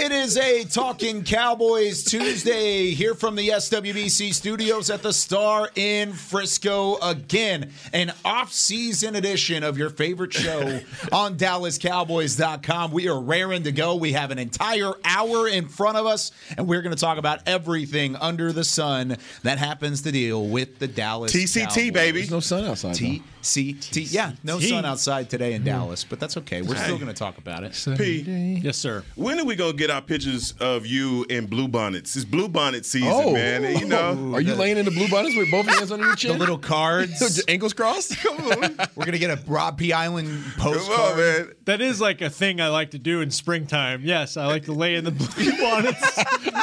It is a Talking Cowboys Tuesday here from the SWBC studios at the Star in Frisco again. An off-season edition of your favorite show on DallasCowboys.com. We are raring to go. We have an entire hour in front of us, and we're going to talk about everything under the sun that happens to deal with the Dallas TCT, Cowboys. baby. There's no sun outside. though. TCT. Yeah, no sun outside today in hmm. Dallas, but that's okay. We're still going to talk about it. P, Yes, sir. when are we gonna get our pictures of you in blue bonnets? It's blue bonnet season, Oh, man. You know, Are you laying in the blue bonnets with both hands under your chin? The little cards. ankles crossed? come on, We're gonna get a Rob P. Island come postcard. on, man. That is like a thing I like to do in springtime. Yes, I like to lay in the blue bonnets.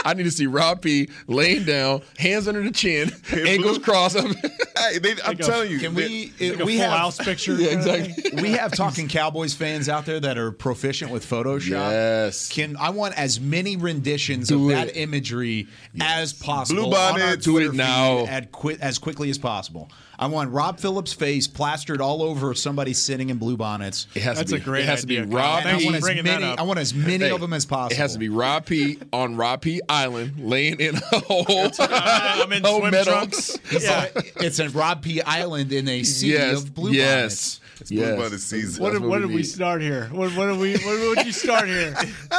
I need to see Rob P laying down, hands under the chin, ankles crossed. Hey, they, I'm Like a- telling you, Can we? Like a we full have house picture. yeah, exactly. we have talking Cowboys fans out there that are proficient with Photoshop. Yes. Can I want as many renditions Do of it. that imagery as possible? Blue on our bonnet, do Twitter it now. At qui- as quickly as possible. I want Rob Phillips' face plastered all over somebody sitting in blue bonnets. It has That's to a be, great It has idea, to be Rob I Thanks P. for want as many. I want as many Hey, of them as possible. It has to be Rob P. on Rob P. Island, laying in a whole, uh, I'm in whole swim meadow. trunks. It's, Yeah. a, it's a Rob P. Island in a sea Yes, of blue yes, bonnets. it's blue yes. bonnet season. What, That's did, what what we did we need. start here? What, what did we? What would you start here?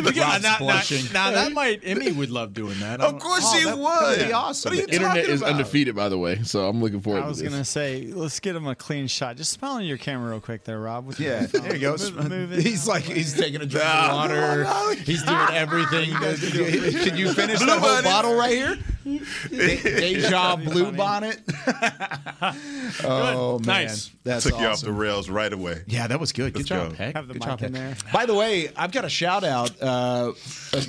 Rob's now, now, blushing. now that might Emmy would love doing that. Of course Oh, she that- would. that'd be awesome. What are you The internet talking is about? undefeated, by the way, so I'm looking forward I was to this. gonna say, let's get him a clean shot. Just smile on your camera real quick, there, Rob. with Yeah, there you go. Move, move. He's like he's taking a drink of water. He's doing everything. Can you finish the whole bottle right here? De- Deja blue bonnet. oh man, Nice. that's Took you off the rails right away. Yeah, that was good. Good Let's job, go. Heck. Have the Good mic job, in Heck. there. By the way, I've got a shout out. Uh, a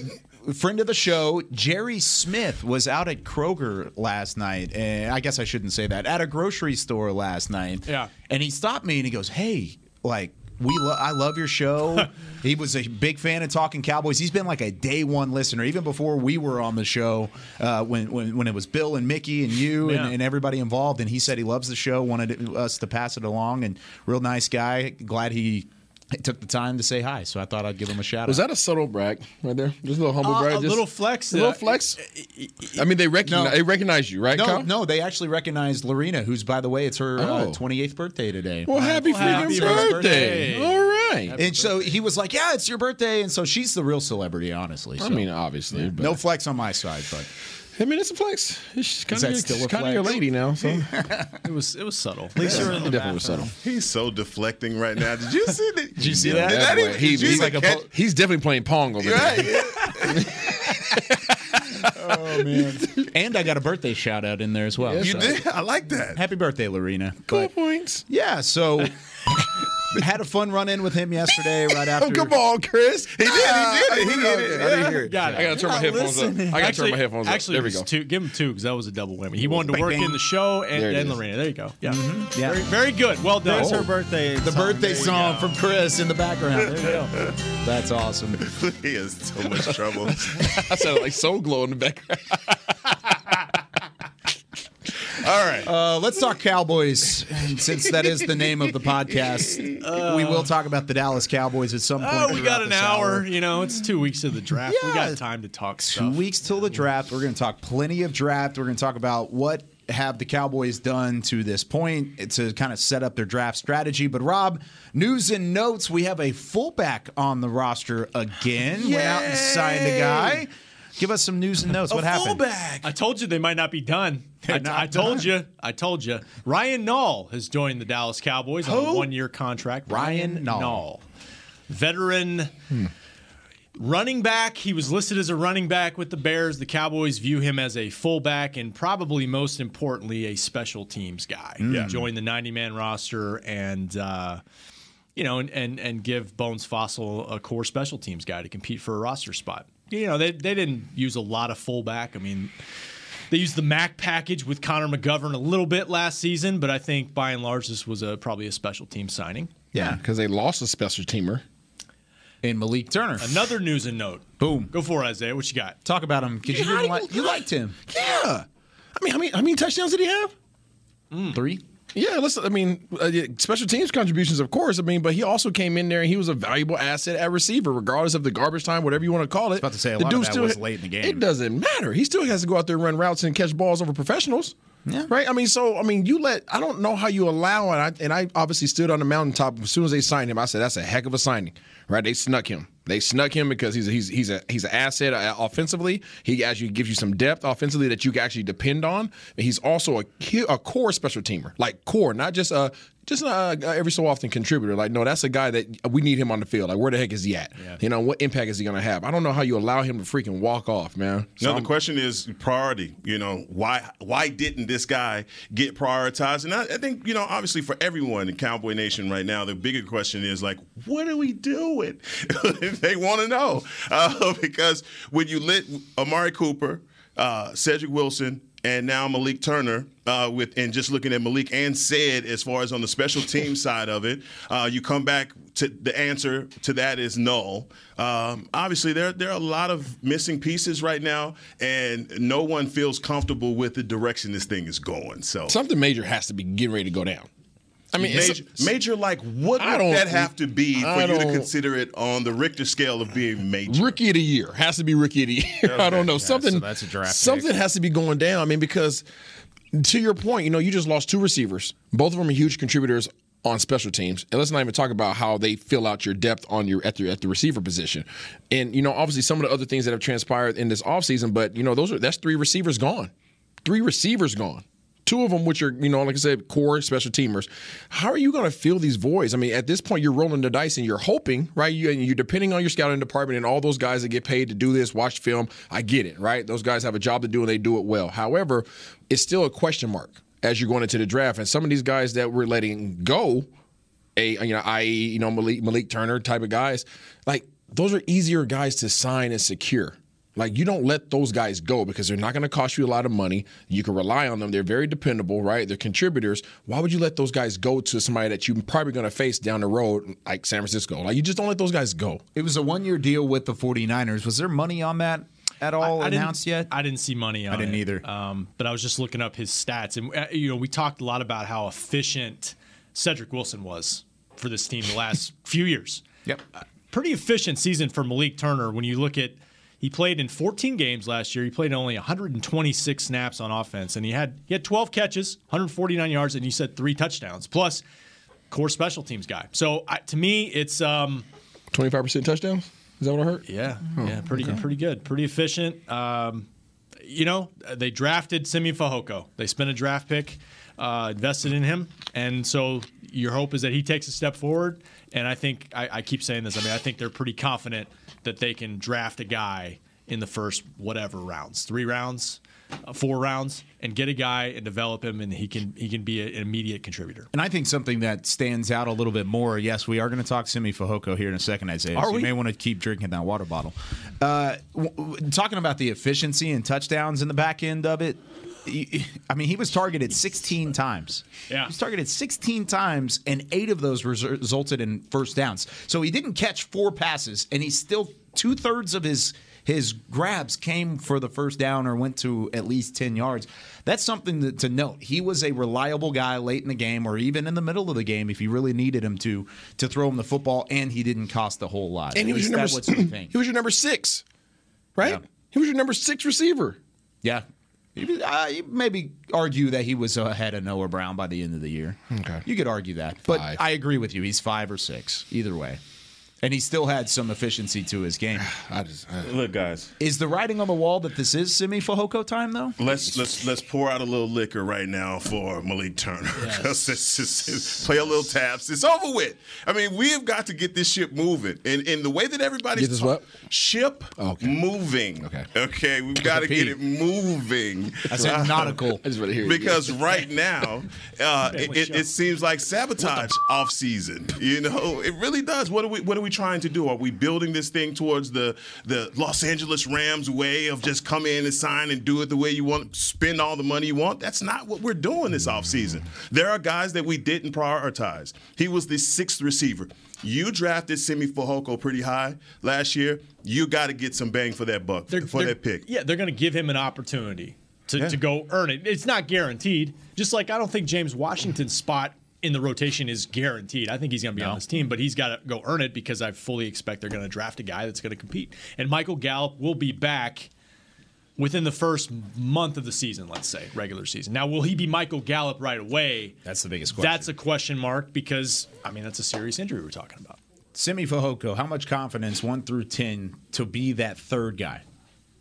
friend of the show, Jerry Smith, was out at Kroger last night, and I guess I shouldn't say that. At a grocery store last night. Yeah. And he stopped me and he goes, "Hey, like." We lo- I love your show. he was a big fan of Talking Cowboys. He's been like a day one listener, even before we were on the show. Uh, when, when when it was Bill and Mickey and you Yeah. and, and everybody involved, and he said he loves the show, wanted us to pass it along, and real nice guy. Glad he took the time to say hi. So I thought I'd give him a shout Was out. that a subtle brag right there? Just a little humble Uh, brag. a just, little flex. A little uh, flex. I mean, they recognize they recognize you, right? no, Kyle? no, they actually recognized Lorena, who's by the way, it's her uh, Oh. 28th birthday today. Well, happy Well, freaking happy birthday! birthday. All right. and so he was like, "Yeah, it's your birthday," and so she's the real celebrity, honestly. I So mean, obviously, but no flex on my side, but I mean, it's a flex. It's kind of still a kind of your lady now, so It was it was subtle. At least you're in the definitely was subtle. He's so deflecting right now. Did you see that? Did you see that? Did That he- he's like a po- he's definitely playing pong over there. Right, yeah. oh man! and I got a birthday shout out in there as well. Yes, You So, did. I like that. Happy birthday, Lorena! Cool But- points. yeah, so had a fun run in with him yesterday. Right oh, after, Oh, come on, Chris. He did. He did it. He did it. I didn't hear it. Got it. I gotta turn my headphones up. I gotta turn my headphones up. Actually, There we go. Two, give him two because that was a double whammy. He wanted to work bang. in the show and, There it and. Lorena. There you go. Yeah, mm-hmm. Yeah. Very, very good. Well done. There's her birthday. the song. birthday song from Chris in the background. There you go. That's awesome. He has so much trouble. I sounded like Soul Glo in the background. All right. Uh, let's talk Cowboys, since that is the name of the podcast. we will talk about the Dallas Cowboys at some point. Oh, we got an this hour. You know, it's two weeks of the draft. We got time to talk Two stuff. weeks till the draft. We're going to talk plenty of draft. We're going to talk about what have the Cowboys done to this point to kind of set up their draft strategy. But Rob, news and notes. We have a fullback on the roster again. Went out and signed a guy. Give us some news and notes. what happened? Fullback. I told you they might not be done. I, not I told done. you. I told you. Ryan Nall has joined the Dallas Cowboys on a one-year contract. Ryan Nall. veteran running back. He was listed as a running back with the Bears. The Cowboys view him as a fullback and probably most importantly a special teams guy. Mm. He joined the 90-man roster and. Uh, you know, and, and and give Bones Fassel a core special teams guy to compete for a roster spot. You know, they they didn't use a lot of fullback. I mean, they used the Mac package with Connor McGovern a little bit last season, but I think by and large this was a probably a special team signing. Yeah. because they lost a special teamer. And Malik Turner. Another news and note. Boom. Go for it, Isaiah. What you got? Talk about him because you Yeah, didn't I- you liked him. Yeah, I mean, how many how many touchdowns did he have? Three. Yeah, listen. I mean, uh, special teams contributions, of course. I mean, but he also came in there and he was a valuable asset at receiver, regardless of the garbage time, whatever you want to call it. about to say, a the lot of dude that still- was late in the game. It doesn't matter. He still has to go out there and run routes and catch balls over professionals. Yeah. Right. I mean, so I mean, you let. I don't know how you allow, and I and I obviously stood on the mountaintop as soon as they signed him. I said that's a heck of a signing. Right. They snuck him. They snuck him because he's a, he's he's a he's an asset uh, offensively. He actually gives you some depth offensively that you can actually depend on. And he's also a a core special teamer, like core, not just a just a, a every so often contributor. Like no, that's a guy that we need him on the field. Like where the heck is he at? You know what impact is he going to have? I don't know how you allow him to freaking walk off, man. So Now the I'm- question is priority. You know why why didn't this guy get prioritized? And I, I think you know obviously for everyone in Cowboy Nation right now, the bigger question is like, what are we doing? they want to know uh, because when you lit Amari Cooper, uh, Cedric Wilson. And now Malik Turner, uh, with and just looking at Malik and said as far as on the special team side of it, uh, you come back to the answer to that is no. Um, obviously, there there are a lot of missing pieces right now, and no one feels comfortable with the direction this thing is going. So something major has to be getting ready to go down. I mean, it's- major, major, like what I would that have to be for you to consider it on the Richter scale of being major? Rookie of the year has to be rookie of the year. I don't know something. so that's a draft Something pick. has to be going down. I mean, because to your point, you know, you just lost two receivers. Both of them are huge contributors on special teams. And let's not even talk about how they fill out your depth on your at the at the receiver position. And you know, obviously some of the other things that have transpired in this offseason, but you know, those are that's three receivers gone. Three receivers gone. Two of them, which are, you know, like I said, core special teamers. How are you going to fill these voids? I mean, at this point, you're rolling the dice and you're hoping, right? You, and you're depending on your scouting department and all those guys that get paid to do this, watch film. I get it, right? Those guys have a job to do and they do it well. However, it's still a question mark as you're going into the draft. And some of these guys that we're letting go, a you know, i.e., you know, Malik, Malik Turner type of guys, like those are easier guys to sign and secure. Like you don't let those guys go because they're not going to cost you a lot of money. You can rely on them. They're very dependable, right? They're contributors. Why would you let those guys go to somebody that you're probably going to face down the road, like San Francisco? Like you just don't let those guys go. It was a one year deal with the 49ers. Was there money on that at all I didn't- announced yet? I didn't see money on it. I didn't either. Um, but I was just looking up his stats, and uh, you know, we talked a lot about how efficient Cedric Wilson was for this team the last few years. Yep. Pretty efficient season for Malik Turner when you look at. He played in 14 games last year. He played only 126 snaps on offense, and he had he had 12 catches, 149 yards, and he said three touchdowns plus core special teams guy. So I, to me, it's um, Twenty five percent touchdowns. Is that what I heard? yeah, yeah, pretty pretty good, pretty efficient. Um, you know, they drafted Simeon Fehoko. They spent a draft pick, uh, invested in him, and so your hope is that he takes a step forward. And I think I, I keep saying this. I mean, I think they're pretty confident that they can draft a guy in the first whatever rounds, three rounds, uh, four rounds, and get a guy and develop him, and he can he can be a- an immediate contributor. And I think something that stands out a little bit more. Yes, we are going to talk Simi Fehoko here in a second, Isaiah. Are so we? You may want to keep drinking that water bottle. Uh, w- w- talking about the efficiency and touchdowns in the back end of it. Y- I mean, he was targeted 16 times. Yeah. He was targeted 16 times, and eight of those resulted in first downs. So he didn't catch four passes, and he still two thirds of his his grabs came for the first down or went to at least 10 yards. That's something to, to note. He was a reliable guy late in the game or even in the middle of the game if you really needed him to to throw him the football, and he didn't cost a whole lot. And he was your number. that's what we think. he was your number six, right? Yeah. He was your number six receiver. Yeah. You could, uh, maybe argue that he was ahead of Noah Brown by the end of the year. Okay. You could argue that. But Five. I agree with you. He's five or six, either way. And he still had some efficiency to his game. I just I, Look, guys, Is the writing on the wall that this is Simi Fehoko time, though? let's let's let's pour out a little liquor right now for Malik Turner. 'Cause it's just- it's- play a little taps. It's over with. I mean, we have got to get this ship moving, and and the way that everybody's Get this talk- what? ship Okay. moving. Okay. okay, we've got to get it moving. I said nautical. I just want to hear it. because right now uh, it, it, it seems like sabotage off season. You know, it really does. What are we What are we trying to do? Are we building this thing towards the the Los Angeles Rams way of just come in and sign and do it the way you want, spend all the money you want? That's not what we're doing this off season. There are guys that we didn't prioritize. He was the sixth receiver. You drafted Simi Fehoko pretty high last year. You got to get some bang for that buck They're- for they're- that pick. Yeah, they're going to give him an opportunity to, Yeah. to go earn it. It's not guaranteed. Just like I don't think James Washington's spot in the rotation is guaranteed. I think he's going to be on this team, but he's got to go earn it because I fully expect they're going to draft a guy that's going to compete. And Michael Gallup will be back within the first month of the season, let's say, regular season. Now, will he be Michael Gallup right away? That's the biggest question. That's a question mark because, I mean, that's a serious injury we're talking about. Simi Fehoko, how much confidence, one through 10, to be that third guy?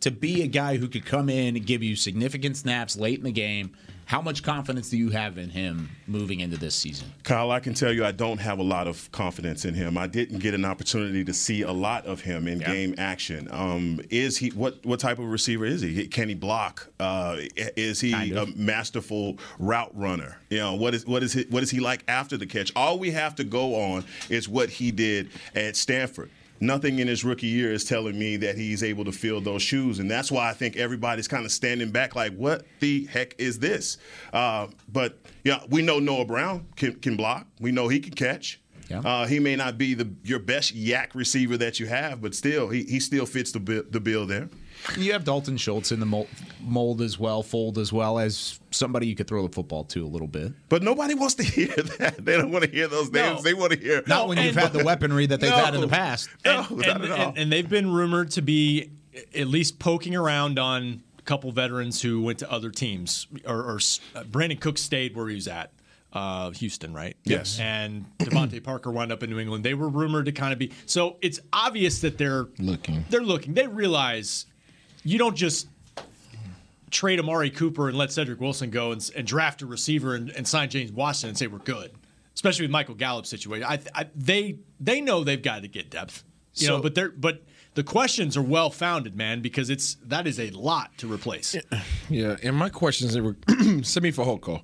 To be a guy who could come in and give you significant snaps late in the game. How much confidence do you have in him moving into this season? Kyle, I can tell you I don't have a lot of confidence in him. I didn't get an opportunity to see a lot of him in game action. Um, is he what what type of receiver is he? Can he block? Uh, is he Kind of. a masterful route runner? You know what is what is he, what is he like after the catch? All we have to go on is what he did at Stanford. Nothing in his rookie year is telling me that he's able to fill those shoes, and that's why I think everybody's kind of standing back, like, "What the heck is this?" Uh, but yeah, we know Noah Brown can, can block. We know he can catch. Yeah. Uh, he may not be the your best YAC receiver that you have, but still, he, he still fits the bill, the bill there. You have Dalton Schultz in the mold, mold as well, fold as well as somebody you could throw the football to a little bit. But nobody wants to hear that. They don't want to hear those names. No. They want to hear Not when you've had the weaponry that they've No. had in the past. No, and, not and- at all. and- and they've been rumored to be at least poking around on a couple veterans who went to other teams. Or, or uh, Brandin Cook stayed where he was at, uh, Houston, right? Yes. And DeVante Parker wound up in New England. They were rumored to kind of be. So it's obvious that they're Looking. They're looking. They realize you don't just trade Amari Cooper and let Cedric Wilson go and, and draft a receiver and, and sign James Washington and say we're good. Especially with Michael Gallup's situation, I, I, they they know they've got to get depth, you know. But they're but the questions are well founded, man, because it's that is a lot to replace. Yeah, and my questions they were Simi Fehoko.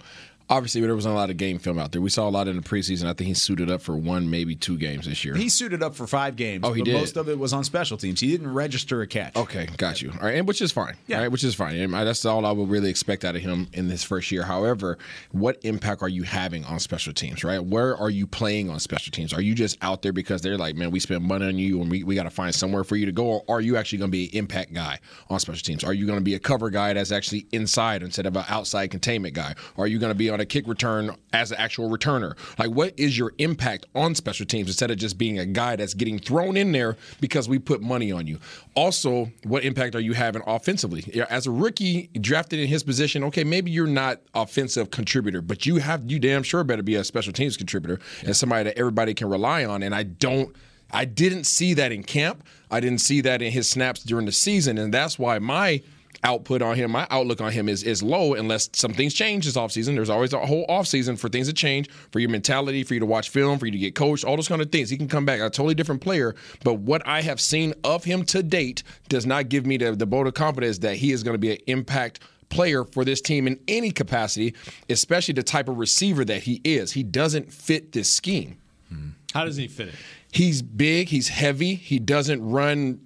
Obviously, there wasn't a lot of game film out there. We saw a lot in the preseason. I think he suited up for one, maybe two games this year. He suited up for five games. Oh, he but did? Most of it was on special teams. He didn't register a catch. Okay, got you. All right, and which is fine. Yeah. All right, which is fine. And that's all I would really expect out of him in this first year. However, what impact are you having on special teams, right? Where are you playing on special teams? Are you just out there because they're like, man, we spend money on you and we, we got to find somewhere for you to go? Or are you actually going to be an impact guy on special teams? Are you going to be a cover guy that's actually inside instead of an outside containment guy? Are you going to be on a kick return as an actual returner? Like, what is your impact on special teams instead of just being a guy that's getting thrown in there because we put money on you? Also, what impact are you having offensively? As a rookie drafted in his position, okay, maybe you're not offensive contributor, but you have you damn sure better be a special teams contributor and somebody that everybody can rely on. And I don't. I didn't see that in camp. I didn't see that in his snaps during the season, and that's why my output on him, my outlook on him is is low unless some things change this offseason. There's always a whole offseason for things to change, for your mentality, for you to watch film, for you to get coached, all those kind of things. He can come back a totally different player. But what I have seen of him to date does not give me the, the vote of confidence that he is going to be an impact player for this team in any capacity, especially the type of receiver that he is. He doesn't fit this scheme. Hmm. How does he fit it? He's big, he's heavy, he doesn't run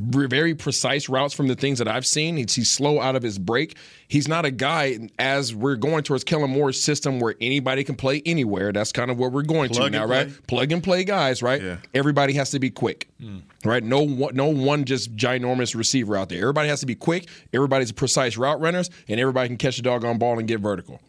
very precise routes from the things that I've seen. He's, he's slow out of his break. He's not a guy as we're going towards Kellen Moore's system where anybody can play anywhere. That's kind of what we're going Plug to now, and right? play. Plug and play guys, right? Yeah. Everybody has to be quick, hmm. right? No one, no one just ginormous receiver out there. Everybody has to be quick. Everybody's precise route runners, and everybody can catch the doggone ball and get vertical.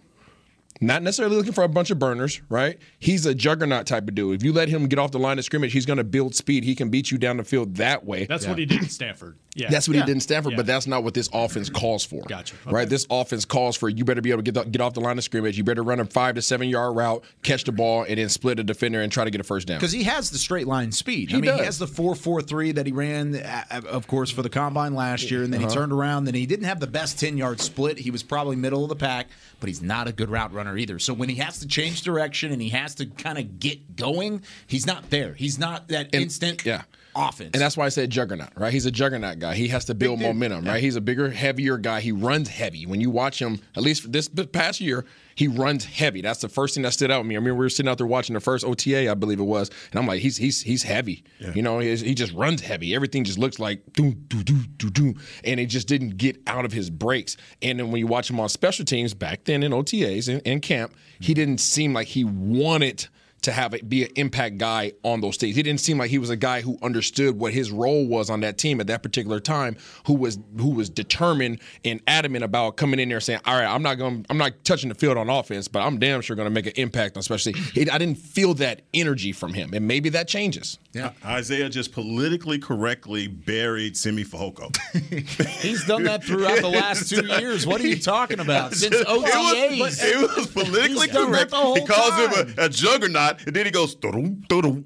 Not necessarily looking for a bunch of burners, right? He's a juggernaut type of dude. If you let him get off the line of scrimmage, he's going to build speed. He can beat you down the field that way. That's what he did in Stanford. Yeah, That's what Yeah. he did in Stanford, Yeah. but that's not what this offense calls for. Gotcha. Right? This offense calls for you better be able to get the, get off the line of scrimmage. You better run a five to seven yard route, catch the ball, and then split a defender and try to get a first down. Because he has the straight line speed. I He mean, does. he has the 4.43 that he ran, uh, of course, for the combine last year, and then Uh-huh. he turned around. Then he didn't have the best 10 yard split. He was probably middle of the pack, but he's not a good route runner either. So when he has to change direction and he has to kind of get going, he's not there. He's not that instant yeah. Offense. And that's why I said juggernaut, right? He's a juggernaut guy. He has to build dude. momentum, right? He's a bigger, heavier guy. He runs heavy. When you watch him, at least this past year, he runs heavy. That's the first thing that stood out to me. I mean, we were sitting out there watching the first OTA, I believe it was, and I'm like, he's he's he's heavy. You know, he's, he just runs heavy. Everything just looks like do do do do do, and it just didn't get out of his breaks. And then when you watch him on special teams back then in OTAs in, in camp, he didn't seem like he wanted to have it be an impact guy on those stages. He didn't seem like he was a guy who understood what his role was on that team at that particular time, who was who was determined and adamant about coming in there saying, "All right, I'm not going, I'm not touching the field on offense, but I'm damn sure going to make an impact on special." teams." He- I didn't feel that energy from him, and maybe that changes. Yeah. Uh, Isaiah just politically correctly buried Simi Fehoko. He's done that throughout the last two years. What are you talking about? Since It was, it was politically He's done that correct. the whole he calls time. him a, a juggernaut, and then he goes. "Doo-doo, doo-doo."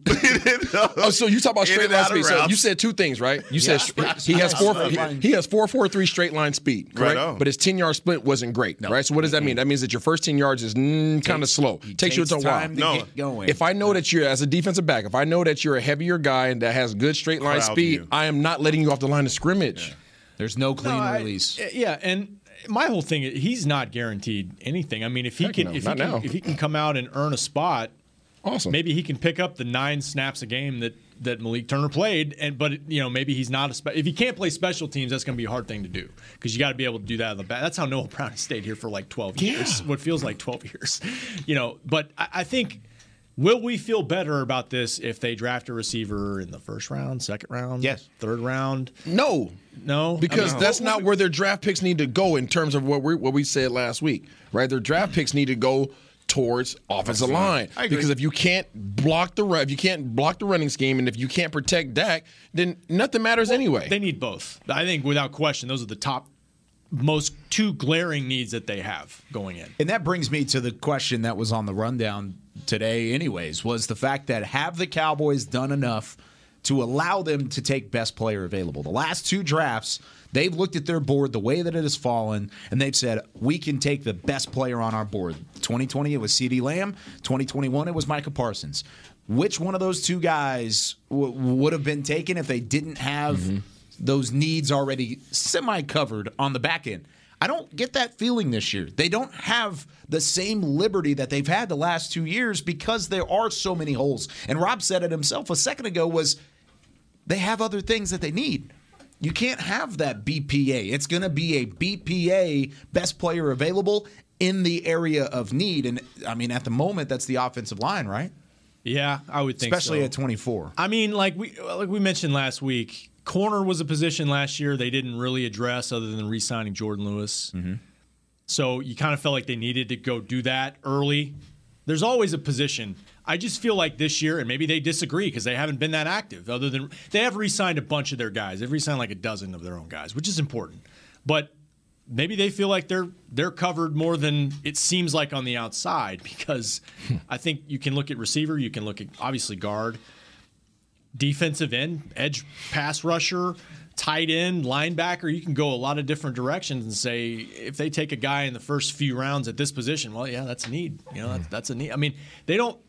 Oh, so you talk about straight line speed. So you said two things, right? You said he has four. He, he has four four three straight line speed, correct? Right on. But his ten yard split wasn't great, right? So what does that mean? That means that your first ten yards is mm, kind of slow. Takes, you takes a while. time to No. get going. If I know that you're as a defensive back, if I know that you're a heavier guy and that has good straight line Crowd speed, view. I am not letting you off the line of scrimmage. There's no clean No, I- release. yeah, and my whole thing is he's not guaranteed anything. I mean, if he Heck can no, if he can, if he can come out and earn a spot, Awesome. maybe he can pick up the nine snaps a game that that Malik Turner played. And but you know maybe he's not a spe- if he can't play special teams, that's going to be a hard thing to do because you got to be able to do that on the back. That's how Noah Brown has stayed here for like twelve years, what feels like twelve years. You know, but I, I think. Will we feel better about this if they draft a receiver in the first round, second round, Yes. third round? No, No, because I mean, that's not where their draft picks need to go in terms of what we what we said last week, right? Their draft picks need to go towards offensive line because if you can't block the run, if you can't block the running scheme, and if you can't protect Dak, then nothing matters anyway. They need both. I think without question, those are the top, most two glaring needs that they have going in. And that brings me to the question that was on the rundown today, anyways, was the fact that have the Cowboys done enough to allow them to take best player available? The last two drafts, they've looked at their board the way that it has fallen, and they've said, we can take the best player on our board. 2020, it was CeeDee Lamb. 2021, it was Micah Parsons. Which one of those two guys w- would have been taken if they didn't have mm-hmm. those needs already semi covered on the back end? I don't get that feeling this year. They don't have the same liberty that they've had the last two years because there are so many holes. And Rob said it himself a second ago was they have other things that they need. You can't have that BPA. It's going to be a BPA best player available in the area of need. And I mean, at the moment, that's the offensive line, right? Yeah, I would think Especially so. at 24. I mean, like we like we mentioned last week, corner was a position last year they didn't really address other than re-signing Jourdan Lewis. Mm-hmm. So you kind of felt like they needed to go do that early. There's always a position. I just feel like this year, and maybe they disagree because they haven't been that active. Other than they have re-signed a bunch of their guys. They've re-signed like a dozen of their own guys, which is important. But maybe they feel like they're they're covered more than it seems like on the outside because I think you can look at receiver, you can look at obviously guard, defensive end, edge pass rusher, tight end, linebacker. You can go a lot of different directions and say if they take a guy in the first few rounds at this position, well, yeah, that's a need. You know, that's, hmm. that's a need. I mean, they don't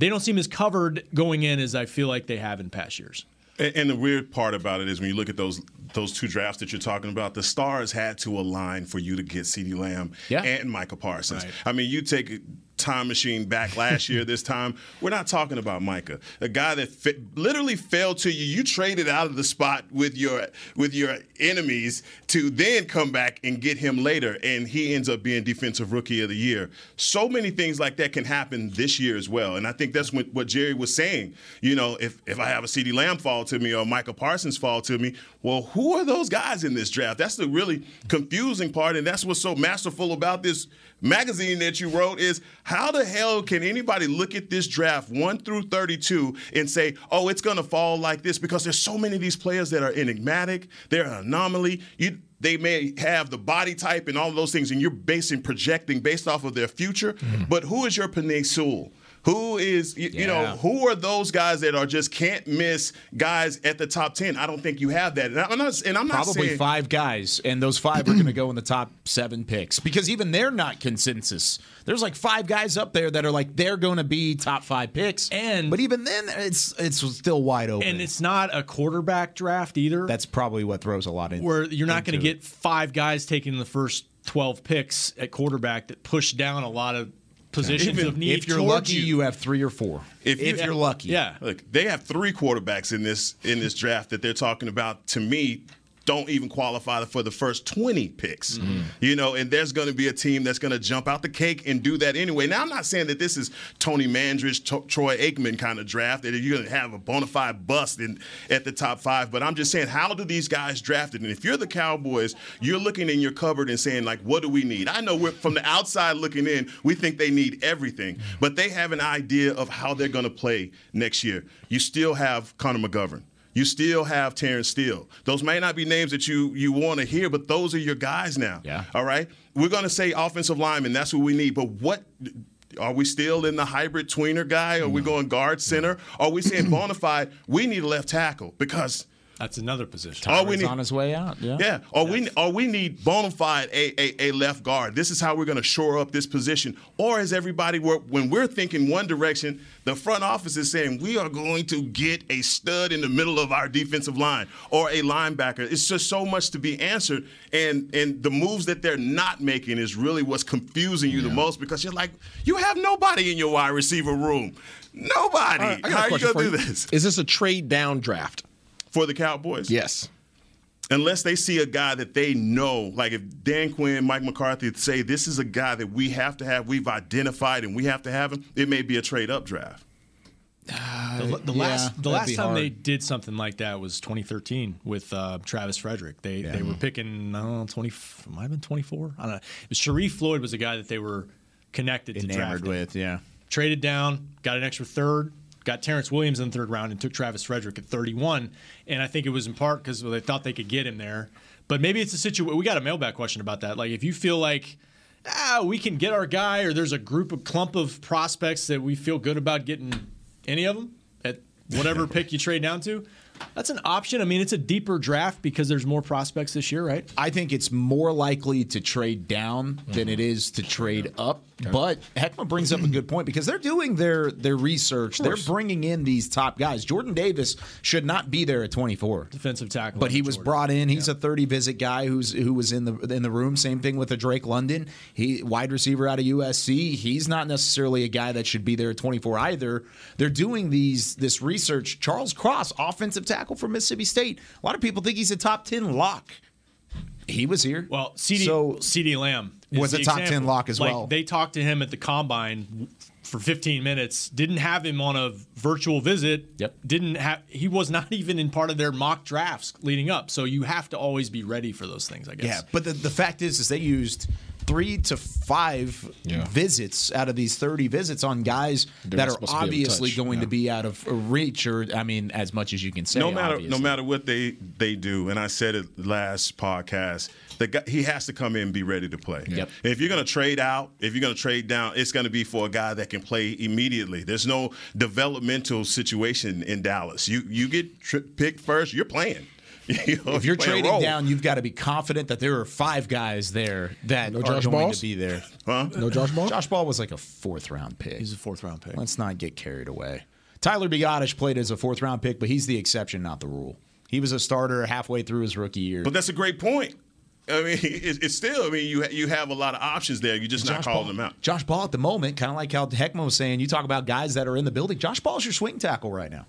they don't seem as covered going in as I feel like they have in past years. And, the weird part about it is when you look at those those two drafts that you're talking about, the stars had to align for you to get CeeDee Lamb Yeah. and Micah Parsons. Right. I mean, you take time machine back last year, this time, we're not talking about Micah, a guy that fi- literally fell to you. You traded out of the spot with your with your enemies to then come back and get him later, and he ends up being defensive rookie of the year. So many things like that can happen this year as well, and I think that's what, what Jerry was saying. You know, if if I have a CeeDee Lamb fall to me or Micah Parsons fall to me, well, who are those guys in this draft? That's the really confusing part, and that's what's so masterful about this magazine that you wrote is how the hell can anybody look at this draft 1 through 32 and say, "Oh, it's going to fall like this" because there's so many of these players that are enigmatic, they're an anomaly. You they may have the body type and all of those things, and you're basing projecting based off of their future. Mm-hmm. But who is your Penei Sewell? Who is you, you know who are those guys that are just can't miss guys at the top ten? I don't think you have that, and I'm not. And I'm not Probably saying, five guys, and those five are going to go in the top seven picks because even they're not consensus. There's like five guys up there that are like they're going to be top five picks, And- but even then, it's it's still wide open. And it's not a quarterback draft either. that's probably what throws a lot in. where you're not going to get five guys taking the first 12 picks at quarterback that push down a lot of positions Even of need. If you're lucky, you. you have three or four. If If, you- you, are lucky, yeah. Look, they have three quarterbacks in this in this draft that they're talking about. To me, don't even qualify for the first 20 picks. Mm-hmm. You know, and there's going to be a team that's going to jump out the cake and do that anyway. Now, I'm not saying that this is Tony Mandarich, To- Troy Aikman kind of draft that you're going to have a bona fide bust in at the top five. But I'm just saying, how do these guys draft it? And if you're the Cowboys, you're looking in your cupboard and saying, like, what do we need? I know we're from the outside looking in, we think they need everything, but they have an idea of how they're going to play next year. You still have Connor McGovern. You still have Terence Steele. Those may not be names that you you want to hear, but those are your guys now. Yeah. All right. We're going to say offensive lineman. That's what we need. But what are we still in the hybrid tweener guy? Are we going guard center? Are we saying bona fide? We need a left tackle because That's another position. all we He's need. on his way out. Yeah. Yeah, or we or we need bona fide a, a, a left guard. This is how we're going to shore up this position. Or is everybody work when we're thinking one direction, the front office is saying we are going to get a stud in the middle of our defensive line or a linebacker. It's just so much to be answered, and and the moves that they're not making is really what's confusing you the most because you're like you have nobody in your wide receiver room, nobody. I got a how are you question going to for do you. this Is this a trade down draft? For the Cowboys? Yes. unless they see a guy that they know, like if Dan Quinn, Mike McCarthy say this is a guy that we have to have, we've identified and we have to have him, it may be a trade up draft. The, the yeah, last the last be time they did something like that was 2013 with uh, Travis Frederick. They they were picking I don't know 20 might have been 24. I don't know. Sharrif Floyd was a guy that they were connected to Enamored drafting. with. Yeah. Traded down, got an extra third, got Terrance Williams in the third round, and took Travis Frederick at 31. And I think it was in part because they thought they could get him there. But maybe it's a situation. We got a mailback question about that. Like if you feel like ah, we can get our guy, or there's a group of clump of prospects that we feel good about getting any of them at whatever pick you trade down to. That's an option. I mean, it's a deeper draft because there's more prospects this year, right? I think it's more likely to trade down than it is to trade up. But Heckman brings up a good point because they're doing their their research. They're bringing in these top guys. Jordan Davis should not be there at 24. Defensive tackle. But he was Jordan. brought in. He's a 30 visit guy who's who was in the in the room. Same thing with a Drake London. He wide receiver out of USC. He's not necessarily a guy that should be there at 24 either. They're doing these this research. Charles Cross, offensive tackle from Mississippi State. A lot of people think he's a top 10 lock. He was here. Well, CeeDee So- CeeDee Lamb Was a the top 10 lock as Like, well. They talked to him at the combine for 15 minutes. Didn't have him on a virtual visit. Yep. Didn't have. He was not even in part of their mock drafts leading up. So you have to always be ready for those things. I guess. Yeah, but the, the fact is, is they used three to five Yeah. visits out of these 30 visits on guys They're that are supposed to be able to obviously going yeah. to be out of reach, or I mean, as much as you can say. no matter obviously. no matter what they they do, and I said it last podcast, the guy, he has to come in and be ready to play. Yep. If you're going to trade out, if you're going to trade down, it's going to be for a guy that can play immediately. There's no developmental situation in Dallas. You you get tri- picked first, you're playing. You know, if you're trading down, you've got to be confident that there are five guys there that No are Josh going Balls? to be there. huh? No Josh Ball? Josh Ball was like a fourth round pick. He's a fourth round pick. Let's not get carried away. Tyler Biadasz played as a fourth round pick, but he's the exception, not the rule. He was a starter halfway through his rookie year. But that's a great point. I mean, it's, it's still. I mean, you you have a lot of options there. You're just not calling Ball, them out. Josh Ball at the moment, kind of like how Heckma was saying, you talk about guys that are in the building. Josh Ball's your swing tackle right now.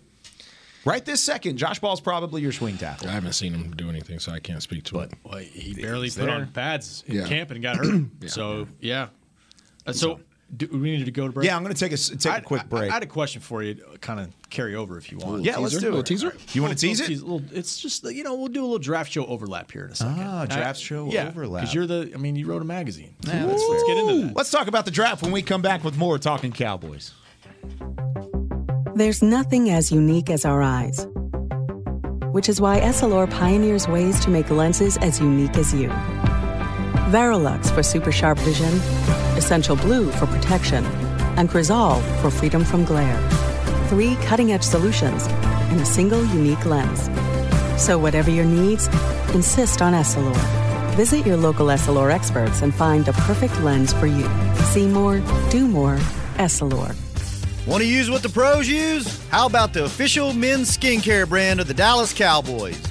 Right this second, Josh Ball's probably your swing tackle. I haven't seen him do anything, so I can't speak to it. Well, he barely put there. on pads in Yeah. camp and got hurt. so yeah. Uh, so do we need to go to break? Yeah, I'm going to take a take a I- quick break. I, had a question for you, kind of carry over if you want. yeah, let's teaser? do Little it. teaser? You want to tease Little it? tease- little- it's just you know we'll do a little draft show overlap here in a second. Ah, draft show yeah, overlap. Because you're the, I mean, you wrote a magazine. Yeah, let's, let's get into that. Let's talk about the draft when we come back with more talking Cowboys. There's nothing as unique as our eyes, which is why Essilor pioneers ways to make lenses as unique as you. Varilux for super sharp vision, Essential Blue for protection, and Crizal for freedom from glare. Three cutting edge solutions in a single unique lens. So, whatever your needs, insist on Essilor. Visit your local Essilor experts and find the perfect lens for you. See more, do more, Essilor. Want to use what the pros use? How about the official men's skincare brand of the Dallas Cowboys?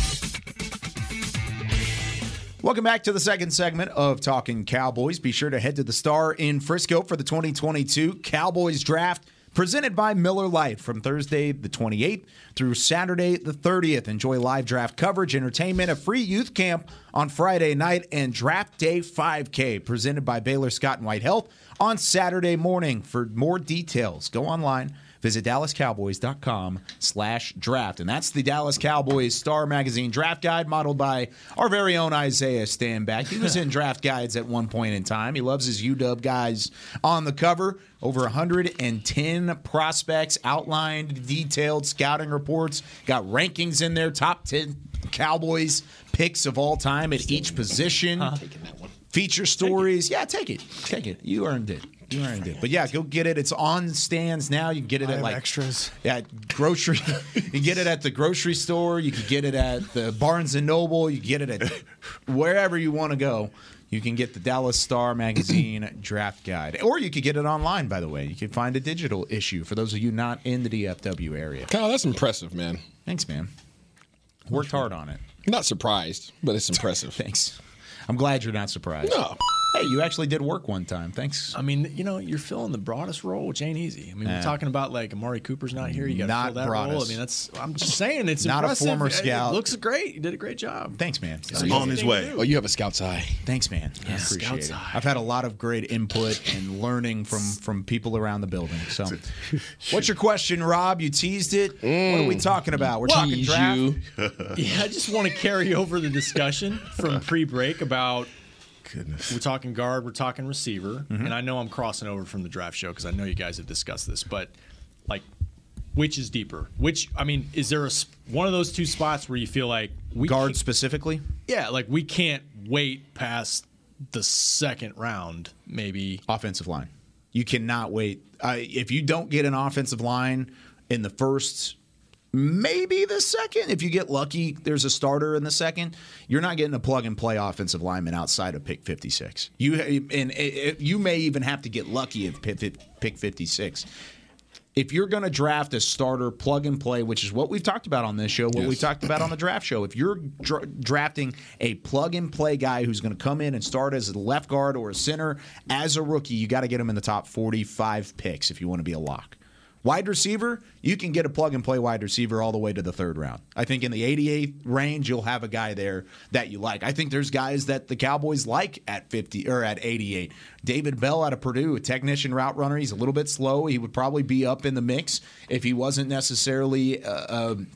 Welcome back to the second segment of Talking Cowboys. Be sure to head to the Star in Frisco for the 2022 Cowboys Draft, presented by Miller Lite from Thursday the 28th through Saturday the 30th. Enjoy live draft coverage, entertainment, a free youth camp on Friday night, and Draft Day 5K presented by Baylor Scott and White Health on Saturday morning. For more details, go online Visit DallasCowboys.com slash draft. And that's the Dallas Cowboys Star Magazine draft guide modeled by our very own Isaiah Stanback. He was in draft guides at one point in time. He loves his UW guys on the cover. Over 110 prospects, outlined, detailed scouting reports, got rankings in there, top 10 Cowboys picks of all time at each position. I'm taking that one. Feature stories. Yeah, take it. Take it. You earned it. You earned it. But yeah, go get it. It's on stands now. You can get it I at like extras. Yeah, grocery. you get it at the grocery store. You can get it at the Barnes and Noble. You can get it at wherever you want to go. You can get the Dallas Star Magazine draft guide, or you could get it online. By the way, you can find a digital issue for those of you not in the DFW area. Kyle, that's impressive, man. Thanks, man. Worked hard on it. Not surprised, but it's impressive. Thanks. I'm glad you're not surprised. No. Hey, you actually did work one time. Thanks. I mean, you know, you're filling the broadest role, which ain't easy. I mean, Yeah. we're talking about like Amari Cooper's not here. You got to fill that role. I mean, that's. I'm just saying, it's Not a former scout. It looks great. You did a great job. Thanks, man. It's an On his way. do. Oh, you have a scout's eye. Thanks, man. I appreciate scout's it. Eye. I've had a lot of great input and learning from from people around the building. So, what's your question, Rob? You teased it. what are we mm. talking about? We're talking draft. you. yeah, I just want to carry over the discussion from pre-break about. Goodness. We're talking guard, we're talking receiver, Mm-hmm. and I know I'm crossing over from the draft show because I know you guys have discussed this, but like, which is deeper? Which I mean, is there a s- one of those two spots where you feel like we Guard specifically? Yeah, like we can't wait past the second round, maybe. Offensive line. You cannot wait. Uh, if you don't get an offensive line in the first, maybe the second, if you get lucky, there's a starter in the second. You're not getting a plug and play offensive lineman outside of pick 56. You and you may even have to get lucky at pick, pick 56. If you're going to draft a starter plug and play, which is what we've talked about on this show, what we talked about on the draft show, if you're dra- drafting a plug and play guy who's going to come in and start as a left guard or a center as a rookie, you got to get him in the top 45 picks if you want to be a lock. Wide receiver, you can get a plug and play wide receiver all the way to the third round. I think in the 88 range, you'll have a guy there that you like. I think there's guys that the Cowboys like at 50 or at 88. David Bell out of Purdue, a technician route runner. He's a little bit slow. He would probably be up in the mix if he wasn't necessarily. Uh, um,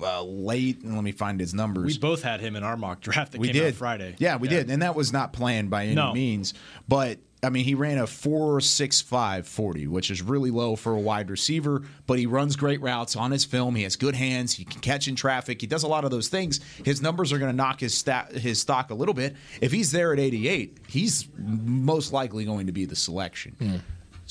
uh, late. Let me find his numbers. We both had him in our mock draft that we came did out Friday. Yeah, we did, and that was not planned by any No. means. But I mean, he ran a four six five forty, which is really low for a wide receiver. But he runs great routes on his film. He has good hands. He can catch in traffic. He does a lot of those things. His numbers are going to knock his stat, his stock a little bit. If he's there at eighty eight, he's most likely going to be the selection. Hmm.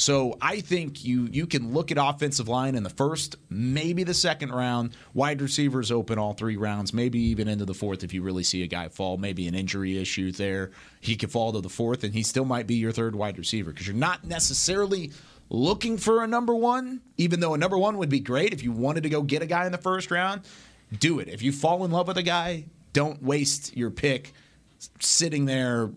So I think you you can look at offensive line in the first, maybe the second round. Wide receivers open all three rounds, maybe even into the fourth if you really see a guy fall. Maybe an injury issue there, he could fall to the fourth, and he still might be your third wide receiver because you're not necessarily looking for a number one. Even though a number one would be great if you wanted to go get a guy in the first round, do it. If you fall in love with a guy, don't waste your pick sitting there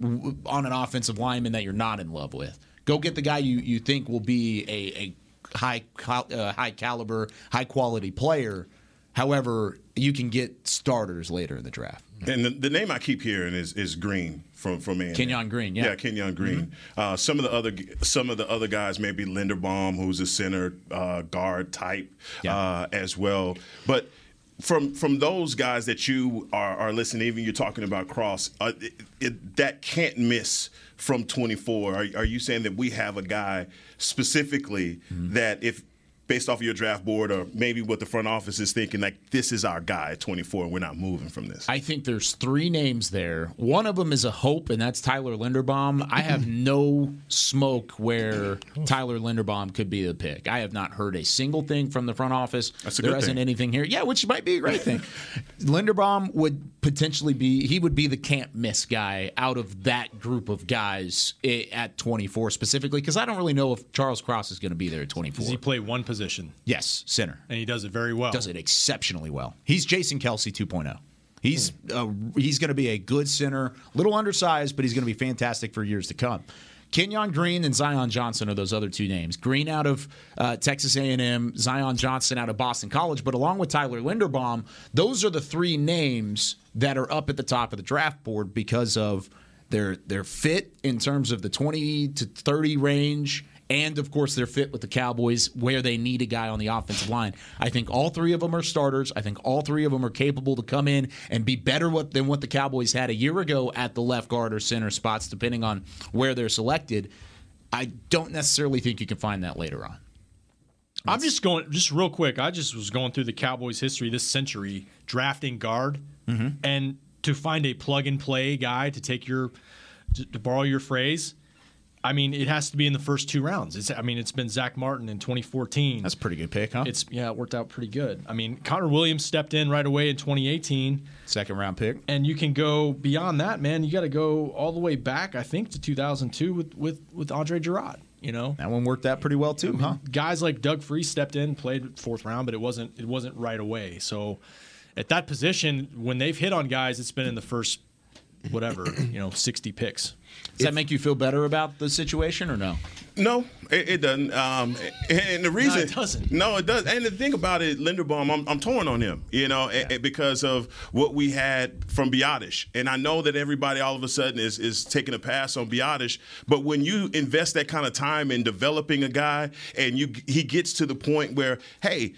on an offensive lineman that you're not in love with. Go get the guy you, you think will be a, a high uh, high caliber, high quality player. However, you can get starters later in the draft. And the, the name I keep hearing is is Green from from A&M. Kenyon Green, yeah. yeah, Kenyon Green. Uh, some of the other some of the other guys, maybe Linderbaum, who's a center uh, guard type uh, as well. But from from those guys that you are, are listening, even you're talking about Cross, uh, it, it, that can't miss from 24. Are, are you saying that we have a guy specifically mm-hmm. that if based off of your draft board or maybe what the front office is thinking like this is our guy at 24 and we're not moving from this I think there's three names there. One of them is a hope, and that's Tyler Linderbaum. I have no smoke where Tyler Linderbaum could be the pick. I have not heard a single thing from the front office. That's a there good isn't thing. anything here. Yeah, which might be a great thing. Linderbaum would potentially be he would be the can't miss guy out of that group of guys eh, at 24 specifically because I don't really know if Charles Cross is going to be there at 24. Does he play one position? Yes, center. And he does it very well. Does it exceptionally well. He's Jason Kelce 2.0. He's uh, he's going to be a good center, little undersized, but he's going to be fantastic for years to come. Kenyon Green and Zion Johnson are those other two names. Green out of uh, Texas A&M, Zion Johnson out of Boston College. But along with Tyler Linderbaum, those are the three names that are up at the top of the draft board because of their their fit in terms of the 20 to 30 range and of course their fit with the Cowboys where they need a guy on the offensive line. I think all three of them are starters. I think all three of them are capable to come in and be better what, than what the Cowboys had a year ago at the left guard or center spots depending on where they're selected. I don't necessarily think you can find that later on. I'm just going, just real quick. I just was going through the Cowboys' history this century, drafting guard, Mm-hmm. and to find a plug and play guy to take your, to, to borrow your phrase. I mean, it has to be in the first two rounds. It's, I mean, it's been Zack Martin in 2014. That's a pretty good pick, huh? It's yeah, it worked out pretty good. I mean, Connor Williams stepped in right away in 2018, second round pick, and you can go beyond that, man. You got to go all the way back, I think, to 2002 with with with Andre Gurode. You know, that one worked out pretty well too, huh? Guys like Doug Free stepped in, played fourth round, but it wasn't it wasn't right away. So at that position, when they've hit on guys, it's been in the first whatever you know 60 picks. Does that make you feel better about the situation or no? No, it, it doesn't. Um, and the reason it doesn't. No, it does. And the thing about it, Linderbaum, I'm, I'm torn on him. You know, and- and because of what we had from Biadasz, and I know that everybody all of a sudden is is taking a pass on Biadasz. But when you invest that kind of time in developing a guy, and you he gets to the point where, hey.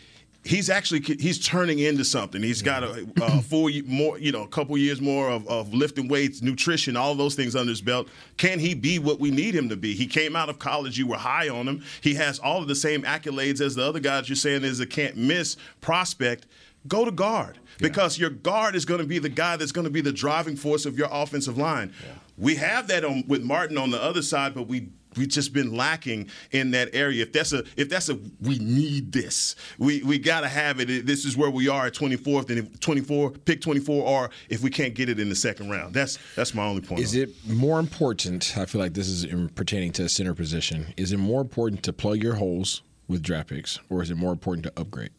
He's actually he's turning into something. He's got a, a mm-hmm. full ye- more, you know, a couple years more of, of lifting weights, nutrition, all those things under his belt. Can he be what we need him to be? He came out of college. You were high on him. He has all of the same accolades as the other guys. You're saying is a can't miss prospect. Go to guard because your guard is going to be the guy that's going to be the driving force of your offensive line. We have that on, with Martin on the other side, but we we've just been lacking in that area. If that's a if that's a we need this. We we got to have it. This is where we are at 24th and if 24 pick 24 or if we can't get it in the second round. That's that's my only point. Is on it more important? I feel like this is in pertaining to a center position. Is it more important to plug your holes with draft picks, or is it more important to upgrade?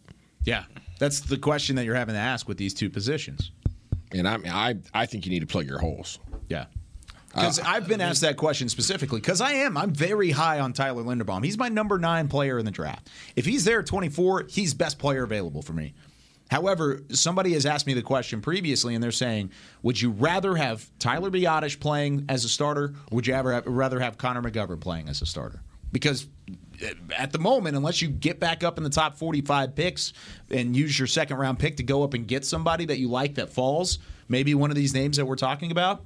Yeah, that's the question that you're having to ask with these two positions. And I mean, I I think you need to plug your holes. Yeah. Because I've been asked that question specifically. Because I am, I'm very high on Tyler Linderbaum. He's my number nine player in the draft. If he's there at 24, he's best player available for me. However, somebody has asked me the question previously, and they're saying, would you rather have Tyler Biadasz playing as a starter, would you ever have, rather have Connor McGovern playing as a starter? Because uh, at the moment, unless you get back up in the top 45 picks and use your second round pick to go up and get somebody that you like that falls, maybe one of these names that we're talking about,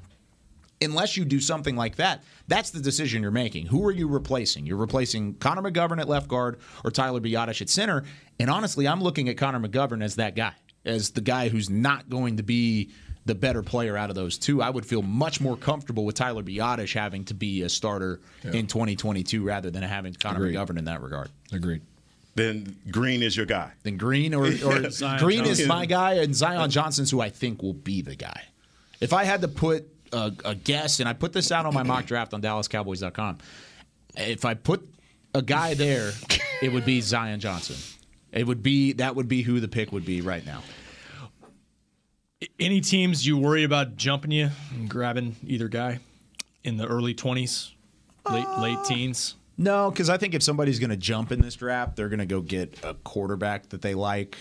unless you do something like that, that's the decision you're making. Who are you replacing? You're replacing Connor McGovern at left guard or Tyler Biadasz at center. And honestly, I'm looking at Connor McGovern as that guy, as the guy who's not going to be the better player out of those two. I would feel much more comfortable with Tyler Biadasz having to be a starter Yeah. in 2022 rather than having Connor Agreed. McGovern in that regard. Agreed. Then Green is your guy. Then Green or, or Zion Green is my guy, and Zion Johnson's who I think will be the guy. If I had to put a, a guess, and I put this out on my mock draft on DallasCowboys.com, if I put a guy there, it would be Zion Johnson. It would be that would be who the pick would be right now. Any teams you worry about jumping you and grabbing either guy in the early 20s, late uh, late teens? No, because I think if somebody's going to jump in this draft, they're going to go get a quarterback that they like.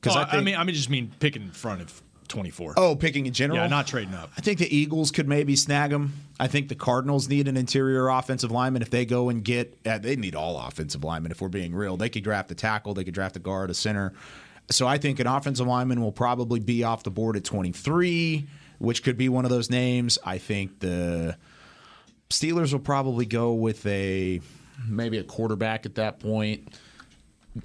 Because Oh, I, think, mean, I mean, just mean picking in front of 24. Oh, picking in general? Yeah, not trading up. I think the Eagles could maybe snag him. I think the Cardinals need an interior offensive lineman. If they go and get, uh, they need all offensive linemen. If we're being real, they could draft a tackle, they could draft a guard, a center. So I think an offensive lineman will probably be off the board at 23, which could be one of those names. I think the Steelers will probably go with a maybe a quarterback at that point.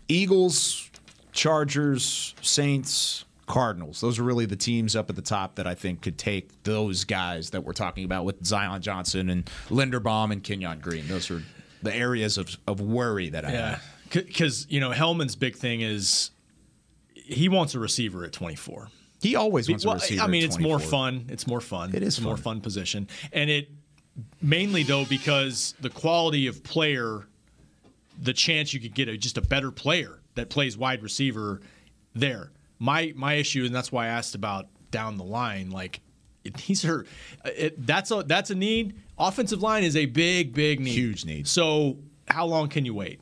Eagles, Chargers, Saints, Cardinals. Those are really the teams up at the top that I think could take those guys that we're talking about with Zion Johnson and Linderbaum and Kenyon Green. Those are the areas of, of worry that I Yeah, have. because you know Hellman's big thing is he wants a receiver at 24. He always wants a Well, receiver I mean, it's more fun. It's more fun. It is It's a more fun. fun position, and it mainly though because the quality of player, the chance you could get a, just a better player that plays wide receiver there. My my issue, and that's why I asked about down the line. Like these are, it, that's a that's a need. Offensive line is a big big need, Huge need. So how long can you wait?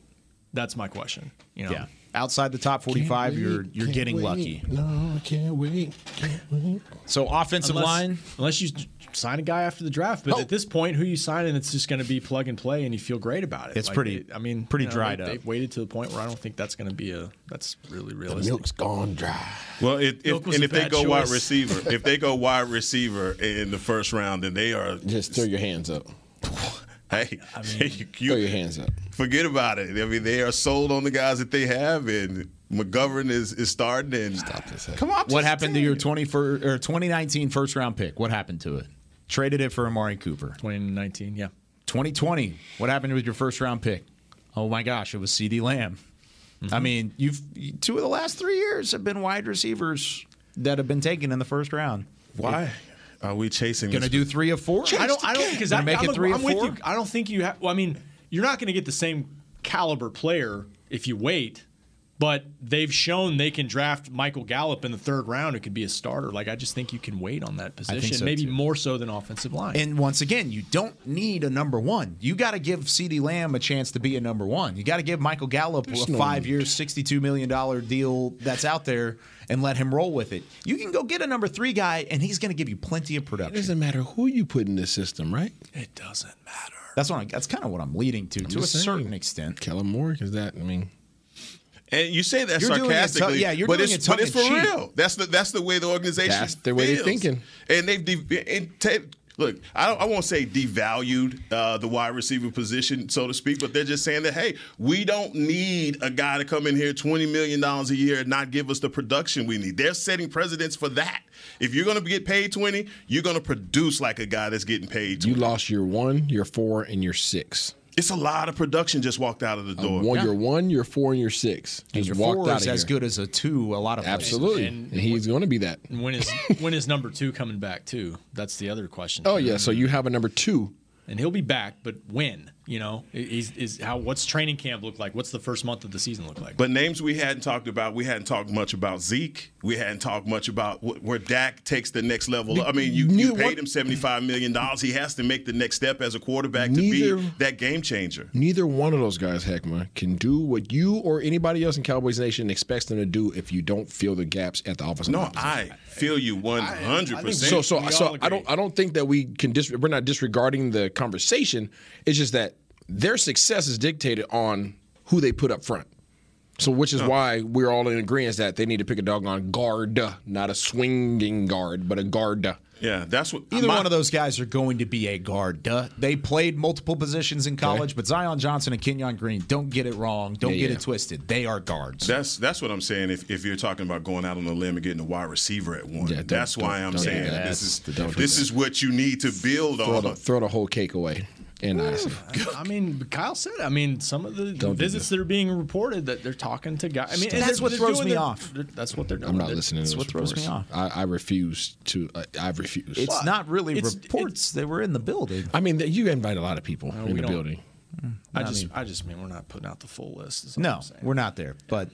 That's my question. You know. Yeah. Outside the top 45, you're you're getting lucky. No, I can't wait. Can't wait. So offensive unless, line, unless you sign a guy after the draft. But Oh. at this point, who you sign and it's just going to be plug and play, and you feel great about it. It's pretty- it- I mean, pretty you know, dried they, up. They've waited to the point where I don't think that's going to be a. That's really The realistic. milk's gone dry. Well, if, Milk if, and if they bad go wide receiver, if they go wide receiver in the first round, then they are Just throw your hands up. Hey, you, Throw your hands up. forget about it. I mean, they are sold on the guys that they have, and McGovern is, is starting. And Stop this. come on, what happened to your 20 or 2019 first round pick? What happened to it? Traded it for Amari Cooper. 2019, yeah. 2020, what happened with your first round pick? Oh my gosh, it was CeeDee Lamb. Mm-hmm. I mean, you've two of the last three years have been wide receivers that have been taken in the first round. Why are we chasing? Going to do three of four? I don't. I don't because Gonna I make I'm, it three I'm or with four? you. I don't think you have. Well, I mean, you're not going to get the same caliber player if you wait. But they've shown they can draft Michael Gallup in the third round. It could be a starter. Like I just think you can wait on that position, so, maybe too. more so than offensive line. And once again, you don't need a number one. You got to give CeeDee Lamb a chance to be a number one. You got to give Michael Gallup There's a no five need. year, $62 million deal that's out there and let him roll with it. You can go get a number three guy, and he's going to give you plenty of production. It doesn't matter who you put in this system, right? it doesn't matter. That's what I, that's kind of what I'm leading to, to a saying. certain extent. Kellen Moore, is that? I mean, And you say that You're doing it sarcastically, yeah, you're but doing it's it but it's for tongue-in-cheek. real. That's the that's the way the organization. That's the way they're thinking. And they've de- and te- look. I don't, I won't say devalued uh, the wide receiver position, so to speak, but they're just saying that hey, we don't need a guy to come in here twenty million dollars a year and not give us the production we need. They're setting precedents for that. If you're going to get paid twenty, you're going to produce like a guy that's getting paid. 20. you lost your one, your four, and your six. It's a lot of production just walked out of the door. One, Your one, your four, and your six. And Just your walked four out is of as here. good as a two, a lot of places. Absolutely, And and, he's going to be that. And when is when is number two coming back too? That's the other question. Oh yeah, so you have a number two. and he'll be back, but when? You know, is, is how what's training camp look like? What's the first month of the season look like? But names we hadn't talked about, we hadn't talked much about Zeke. We hadn't talked much about wh- where Dak takes the next level. I mean, you, you paid him $75 million. He has to make the next step as a quarterback to be that game changer. Neither one of those guys, Heckma, can do what you or anybody else in Cowboys Nation expects them to do if you don't fill the gaps at the offensive No, line. I feel you 100%. So, so, so I don't, I don't think that we can. Dis- we're not disregarding the conversation. It's just that their success is dictated on who they put up front. So, which is Oh. why we're all in agreement that they need to pick a doggone guard, not a swinging guard, but a guard. Yeah, that's what. Either my- one of those guys are going to be a guard. Duh. They played multiple positions in college, but Zion Johnson and Kenyon Green, don't get it wrong. Don't Yeah, get yeah. it twisted. They are guards. That's that's what I'm saying. If, if you're talking about going out on a limb and getting a wide receiver at one, don't- that's why I'm saying that. this is this that. is what you need to build Throw on. the, throw the whole cake away. And nice. I mean, Kyle said. I mean, some of the Don't do visits that are being reported that they're talking to guys. I mean, and That's they're- what they're throws doing me their- off. they're- That's what they're doing. I'm not They're- listening to that's those what throws me reports. I, I refuse to. I, I refuse. It's not really It's- reports. they were in the building. I mean, you invite a lot of people No, in we the don't. building. I I just, mean- I just mean we're not putting out the full list. is all No, I'm saying. we're not there. But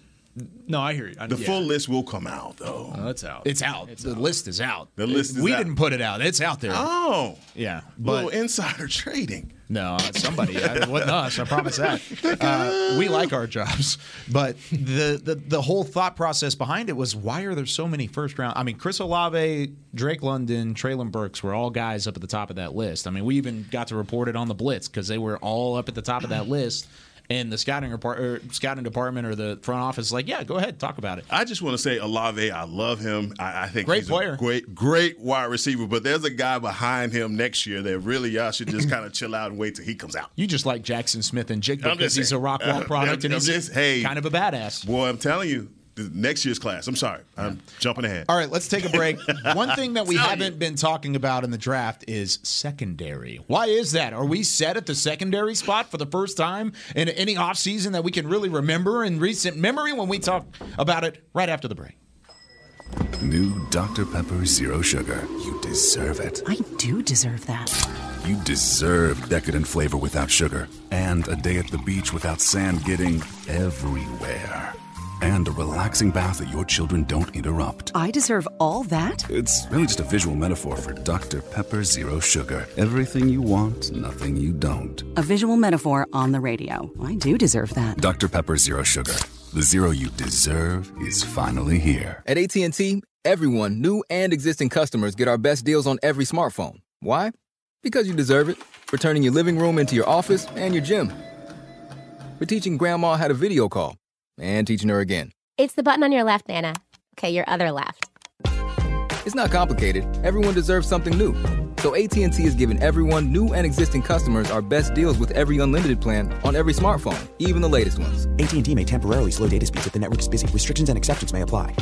No, I hear you. I, The yeah. full list will come out though. No, it's out. it's out. the list is out. The list is we out. didn't put it out. It's out there. Oh, Yeah, little insider trading. No, somebody. It wasn't us. I promise that. Uh, we like our jobs, but the, the the whole thought process behind it was why are there so many first round? I mean, Chris Olave, Drake London, Treylon Burks were all guys up at the top of that list. I mean, we even got to report it on the Blitz because they were all up at the top of that list. And the scouting report, or scouting department, or the front office, is like, yeah, go ahead, talk about it. I just want to say Olave, I love him. I, I think Great he's player. a great, great wide receiver. But there's a guy behind him next year that really y'all should just kind of chill out and wait till he comes out. You just like Jaxon Smith and I'm because he's a saying. Rockwall product and I'm he's just- hey. kind of a badass. Boy, I'm telling you, next year's class. I'm sorry, I'm jumping ahead. All right, let's take a break. One thing that we haven't been talking about in the draft is secondary. Why is that? Are we set at the secondary spot for the first time in any offseason that we can really remember in recent memory when we talk about it right after the break? New Dr. Pepper Zero Sugar. You deserve it. I do deserve that. You deserve decadent flavor without sugar. And a day at the beach without sand getting everywhere. And a relaxing bath that your children don't interrupt. I deserve all that? It's really just a visual metaphor for Dr. Pepper Zero Sugar. Everything you want, nothing you don't. A visual metaphor on the radio. I do deserve that. Dr. Pepper Zero Sugar. The zero you deserve is finally here. At AT&T, everyone, new and existing customers, get our best deals on every smartphone. Why? Because you deserve it. For turning your living room into your office and your gym. For teaching grandma how to video call. And teaching her again. It's the button on your left, Nana. Okay, your other left. It's not complicated. Everyone deserves something new. So AT&T is giving everyone, new and existing customers, our best deals with every unlimited plan on every smartphone, even the latest ones. AT&T may temporarily slow data speeds if the network is busy. Restrictions and exceptions may apply.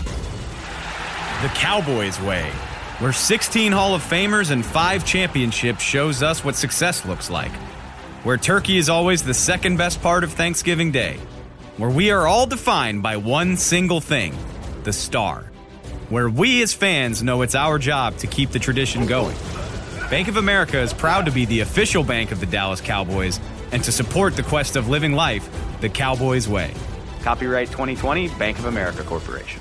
The Cowboys way, where 16 Hall of Famers and 5 championships shows us what success looks like. Where turkey is always the second best part of Thanksgiving Day. Where we are all defined by one single thing the star. Where we as fans know it's our job to keep the tradition going. Bank of America is proud to be the official bank of the Dallas Cowboys and to support the quest of living life the Cowboys way. Copyright 2020 Bank of America Corporation.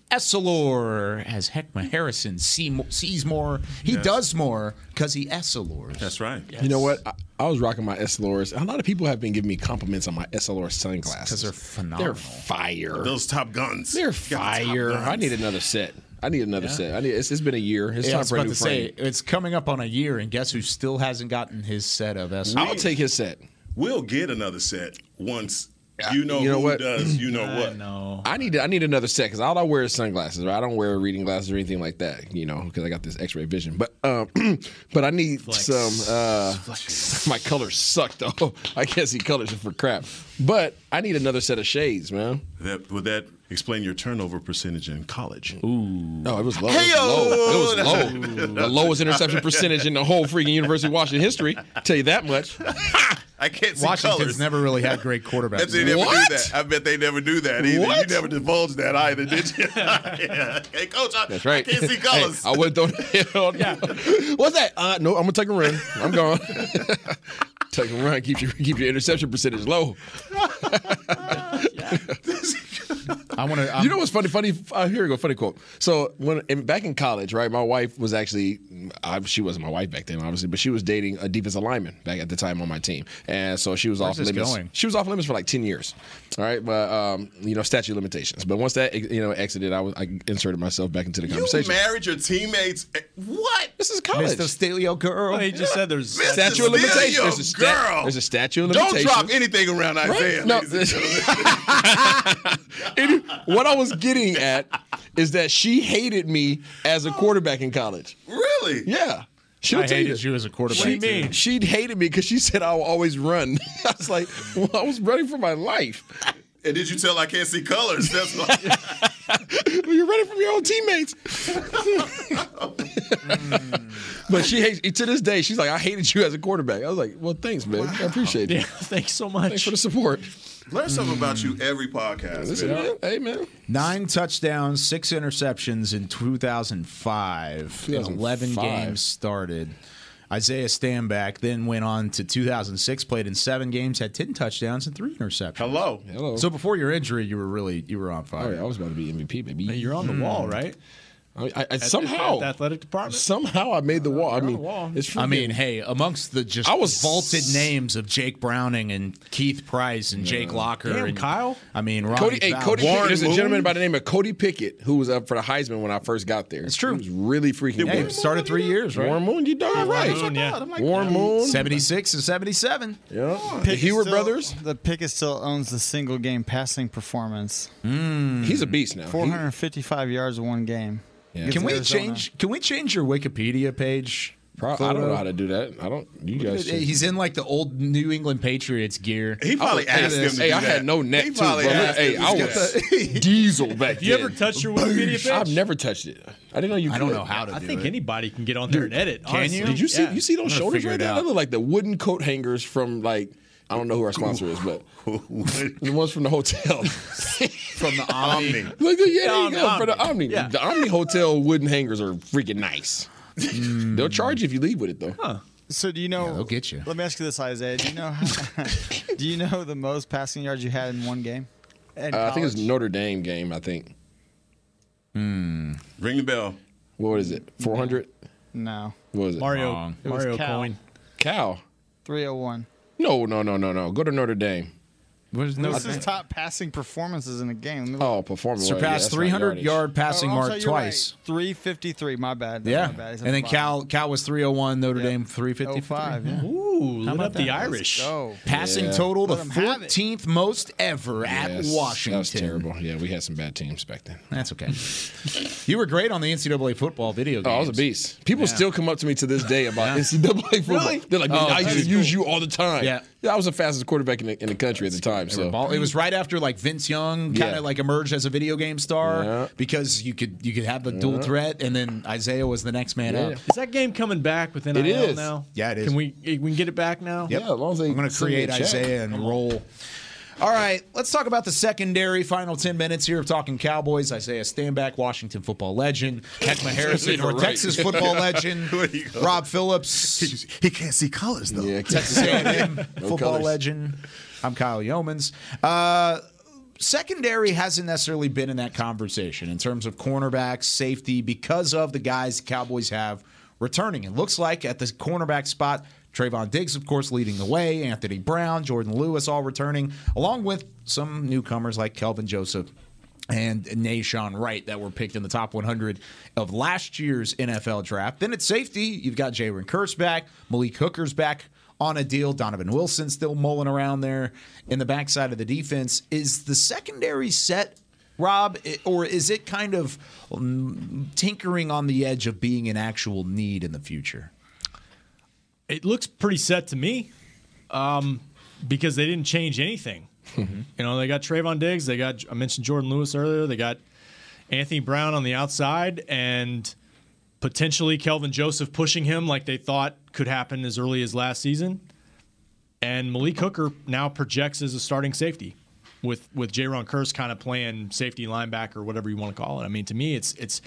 Essilor as Heckma Harrison see sees more. He Yes. does more because he Essilors. That's right. You know what? I, I was rocking my SLRs. A lot of people have been giving me compliments on my Essilor sunglasses. Because they're phenomenal. They're fire. Those Top Guns. They're Yeah, the Top fire. I need another set. I need another Yeah. set. I need. It's, it's been a year. It's Yeah, I time was for a about new to say frame. it's coming up on a year, and guess who still hasn't gotten his set of Essilor? I'll take his set. We'll get another set once you know, you know who what? does. You know what? No. I need. I need another set because all I wear is sunglasses. Right? I don't wear reading glasses or anything like that. You know, because I got this X-ray vision. But um, but I need some. Uh, my colors suck though. I can't see colors for crap. But I need another set of shades, man. That, would that explain your turnover percentage in college? Ooh. No, it was low. It was low. It was low. the lowest interception percentage in the whole freaking University of Washington history. Tell you that much. I can't see Washington's colors. never really had great Bet quarterbacks. they never What? do that. I bet they never do that either. What? You never divulged that either, did you? yeah. Hey, coach, I, That's right. I can't see colors. Hey, I would throw. yeah. What's that? Uh, no, I'm gonna take a run. I'm gone. take a run. Keep your keep your interception percentage low. I want to. you know what's funny? Funny. Uh, here we go. Funny quote. So when in, back in college, right? My wife was actually. Uh, she wasn't my wife back then, obviously, but she was dating a defensive lineman back at the time on my team, and so she was Where's off limits. going? She was off limits for like ten years. All right, but um, you know, statute of limitations. But once that you know exited, I was I inserted myself back into the you conversation. married your teammates. Eh, What? This is college. Mr. Stelio girl. Well, he just said there's Mr. statute of limitations. There's a, your stat- girl. there's a statute of Don't drop anything around Isaiah. Right? No, ladies. Any- what I was getting at is that she hated me as a oh. quarterback in college. really? Yeah. She'll I hated you. you as a quarterback. She, too. she hated me because she said I will always run. I was like, well, I was running for my life. And did you tell I can't see colors? That's like, Well, You're running from your own teammates. but she hates to this day. She's like, I hated you as a quarterback. I was like, well, thanks, man. I appreciate it. Yeah, thanks so much. Thanks for the support. Learn something hmm. about you every podcast. Listen, man. man. Hey, man. Nine touchdowns, six interceptions in 2005. in 11 games started. Isaiah Stanback then went on to 2006, played in seven games, had 10 touchdowns and three interceptions. Hello. Hello. So before your injury, you were really you were on Oh, fire. yeah, I was about to be MVP, baby. Hey, You're on the hmm. wall, right? I, I, I At- somehow, at the athletic department. somehow I made the wall. I mean, wall. it's I mean, hey, amongst the just I was- vaulted names of Jake Browning and Keith Price and Jake Locker Damn, and Kyle. I mean, Ronnie Cody, hey, Cody, Pickett, there's a gentleman by the name of Cody Pickett who was up for the Heisman when I first got there. It's true. He was really freaking Hey, good. started three years, right? Warren Moon, you darn right. Moon, yeah. Warren Moon, 76 and 77. yeah. The Pickett Hewitt still- brothers. The Pickett still owns the single game passing performance. Hmm. He's a beast now. 455 yards in one game. Yeah. Can we Arizona. change? Can we change your Wikipedia page? Pro- I don't know how to do that. I don't. You guys. should. He's in like the old New England Patriots gear. He oh, probably asked was- hey, him to Hey, do I that. had no neck He too, bro. probably asked Hey, him I was diesel back you then. ever touched your Wikipedia page? I've never touched it. I didn't know you. I don't know how to I do think it. anybody can get on there and edit. Can honestly. you? Did you see? Yeah. You see those shoulders right it there? They look like the wooden coat hangers from like I don't know who our sponsor is, but the ones from the hotel. from the Omni. Like, yeah, there you go the for the Omni. Omni. Yeah. The Omni Hotel wooden hangers are freaking nice. They'll charge you if you leave with it though. So do you know? they'll get you. Let me ask you this, Isaiah. Do you know? How, do you know the most passing yards you had in one game? In Uh, I think it's college? Notre Dame game. I think. Ring the bell. What is it? Four hundred. no What is it? Mario Wrong. It was Mario Cal. Coin. Cal. 301. No, no, no, no, no. Go to Notre Dame. What is This is top passing performances in a game. Let me. Oh, performance. well, yeah, Surpassed 300 yard passing Oh, mark sorry, you're right. twice. 353. My bad. That's Yeah, my bad. And then. Cal Cal was 301, Notre Dame 353. 05, yeah. Ooh, lit about up the that? Irish. Go. Passing Yeah. total, the Let 'em have it. 14th most ever at Washington. That was terrible. Yeah, we had some bad teams back then. That's okay. you were great on the NCAA football video games. Oh, I was a beast. People Yeah. still come up to me to this day about Yeah. NCAA football. Really? They're like, oh, man, Oh, I used to dude. use you all the time. Yeah. I was the fastest quarterback in the, in the country at the time. So ball- it was right after like Vince Young kind of Yeah. like emerged as a video game star Yeah. because you could you could have the dual threat, and then Isaiah was the next man Yeah. up. Is that game coming back with NIL It is. now? Yeah, it is. Can we we can get it back now? yeah, as long as they I'm going to send me a create. Isaiah and roll. All right, let's talk about the secondary. Final 10 minutes here of talking Cowboys. Isaiah Stanback, Washington football legend. Heckma Harrison, You're or right. Texas football legend. Where you go? Rob Phillips, He can't see colors though. Yeah, Texas A&M football colors. legend. I'm Kyle Youmans. Uh, secondary hasn't necessarily been in that conversation in terms of cornerbacks, safety, because of the guys the Cowboys have returning. It looks like at the cornerback spot, Trevon Diggs, of course, leading the way, Anthony Brown, Jourdan Lewis all returning, along with some newcomers like Kelvin Joseph and Nahshon Wright that were picked in the top 100 of last year's NFL draft. Then at safety, you've got Jayron Kearse back, Malik Hooker's back on a deal, Donovan Wilson still mulling around there in the backside of the defense. Is the secondary set, Rob, or is it kind of um, tinkering on the edge of being an actual need in the future? It looks pretty set to me um, because they didn't change anything. You know, they got Trevon Diggs. They got I mentioned Jourdan Lewis earlier. They got Anthony Brown on the outside and potentially Kelvin Joseph pushing him like they thought could happen as early as last season. And Malik Hooker now projects as a starting safety with with Jayron Kearse kind of playing safety linebacker, whatever you want to call it. I mean, to me, it's it's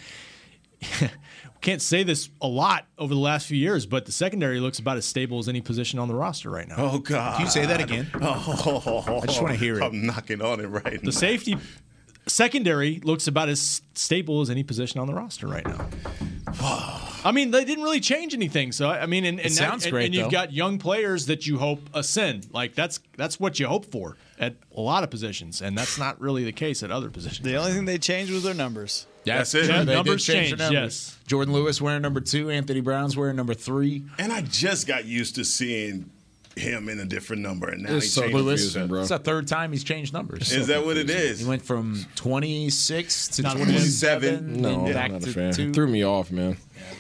can't say this a lot over the last few years, but the secondary looks about as stable as any position on the roster right now. Oh God! Can you say that again? Oh, I just wanna hear it. I'm knocking on it right now. The safety secondary looks about as stable as any position on the roster right now. I mean, they didn't really change anything. So I mean, and, and, It sounds and- great, and you've got young players that you hope ascend. Like that's that's what you hope for at a lot of positions, and that's not really the case at other positions. The only thing they changed was their numbers. That's it. Yeah, They did numbers change their changed, numbers. Jourdan Lewis wearing number two, Anthony Brown's wearing number three. And I just got used to seeing him in a different number, and now It's he so changed confusing, bro. It's the third time he's changed numbers. Is that what it is? He went from 26 to Not 27. No, then back I'm not a to fan. two. Threw me off, man.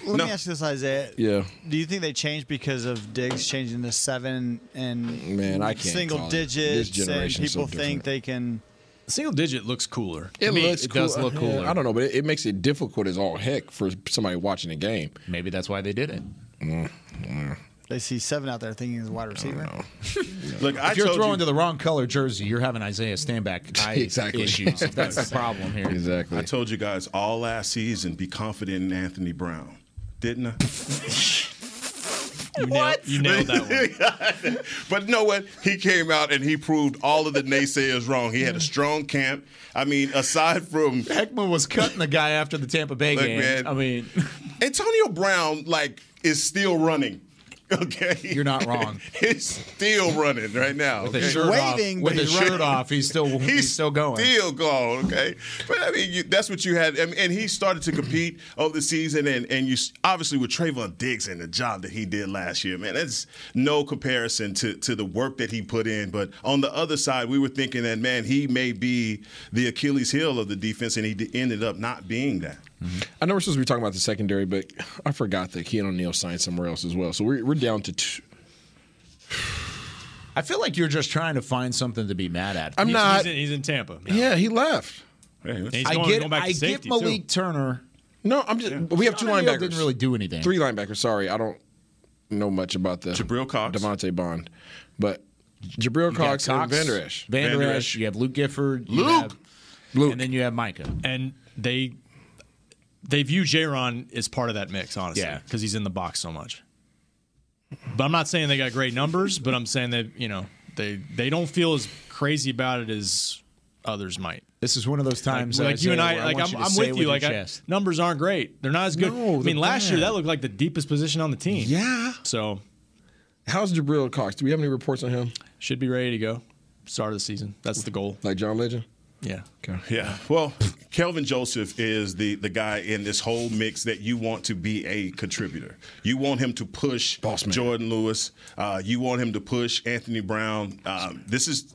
Let me ask you this, Isaiah. Yeah. Do you think they changed because of Diggs changing to seven and Man, I can't single call. This digits and generation's so people think they can? Single digit looks cooler. It To me, looks it cool. does look Yeah, cooler. I don't know, but it, it makes it difficult as all heck for somebody watching a game. Maybe that's why they did it. Mm, mm. They see seven out there thinking he's a wide receiver. Look, I if you're throwing you- to the wrong color jersey, you're having Isaiah Stanback eye Exactly. issues. That's the problem here. Exactly. I told you guys all last season be confident in Anthony Brown, didn't I? You nailed, you nailed that one. but you know what? He came out and he proved all of the naysayers wrong. He had a strong camp. I mean, aside from Heckman was cutting the guy after the Tampa Bay Look, game. man. I mean, Antonio Brown, like, is still running. Okay, You're not wrong. he's still running right now. with okay? his shirt Waving, off, with his shirt off, he's still he's, He's still going. Still going, okay. But I mean, you, that's what you had, I mean, and he started to compete over the season, and and you obviously with Trevon Diggs and the job that he did last year, man, that's no comparison to to the work that he put in. But on the other side, we were thinking that man, he may be the Achilles heel of the defense, and he ended up not being that. Mm-hmm. I know we're supposed to be talking about the secondary, but I forgot that Keanu O'Neal signed somewhere else as well. So we're, we're down to two. I feel like you're just trying to find something to be mad at. I'm He's- not. He's in, he's in Tampa. now. Yeah, he left. And he's I get going back I safety get too. Malik Turner. No, I'm just. We have two Sean linebackers. Didn't really do anything. Three linebackers. Sorry, I don't know much about the Jabril Cox. DeVante Bond, but Jabril You got Cox, and Vander Esch. Vander Esch, Esch. You have Luke Gifford. you Luke! have- Luke. And then you have Micah. and they they view Jayron as part of that mix, honestly, Yeah. because he's in the box so much. But I'm not saying they got great numbers, but I'm saying that you know they they don't feel as crazy about it as others might. This is one of those times, like, like you and Isaiah, I, like I'm, I'm with it you. Like I, numbers aren't great; they're not as good. No, I mean, they're last year that looked like the deepest position on the team. Yeah. So How's Jabril Cox? Do we have any reports on him? should be ready to go. Start of the season. That's the goal. Like John Legend? Yeah. Yeah. Well, Kelvin Joseph is the the guy in this whole mix that you want to be a contributor. You want him to push Boss man. Jourdan Lewis. Uh, you want him to push Anthony Brown. Um, this is.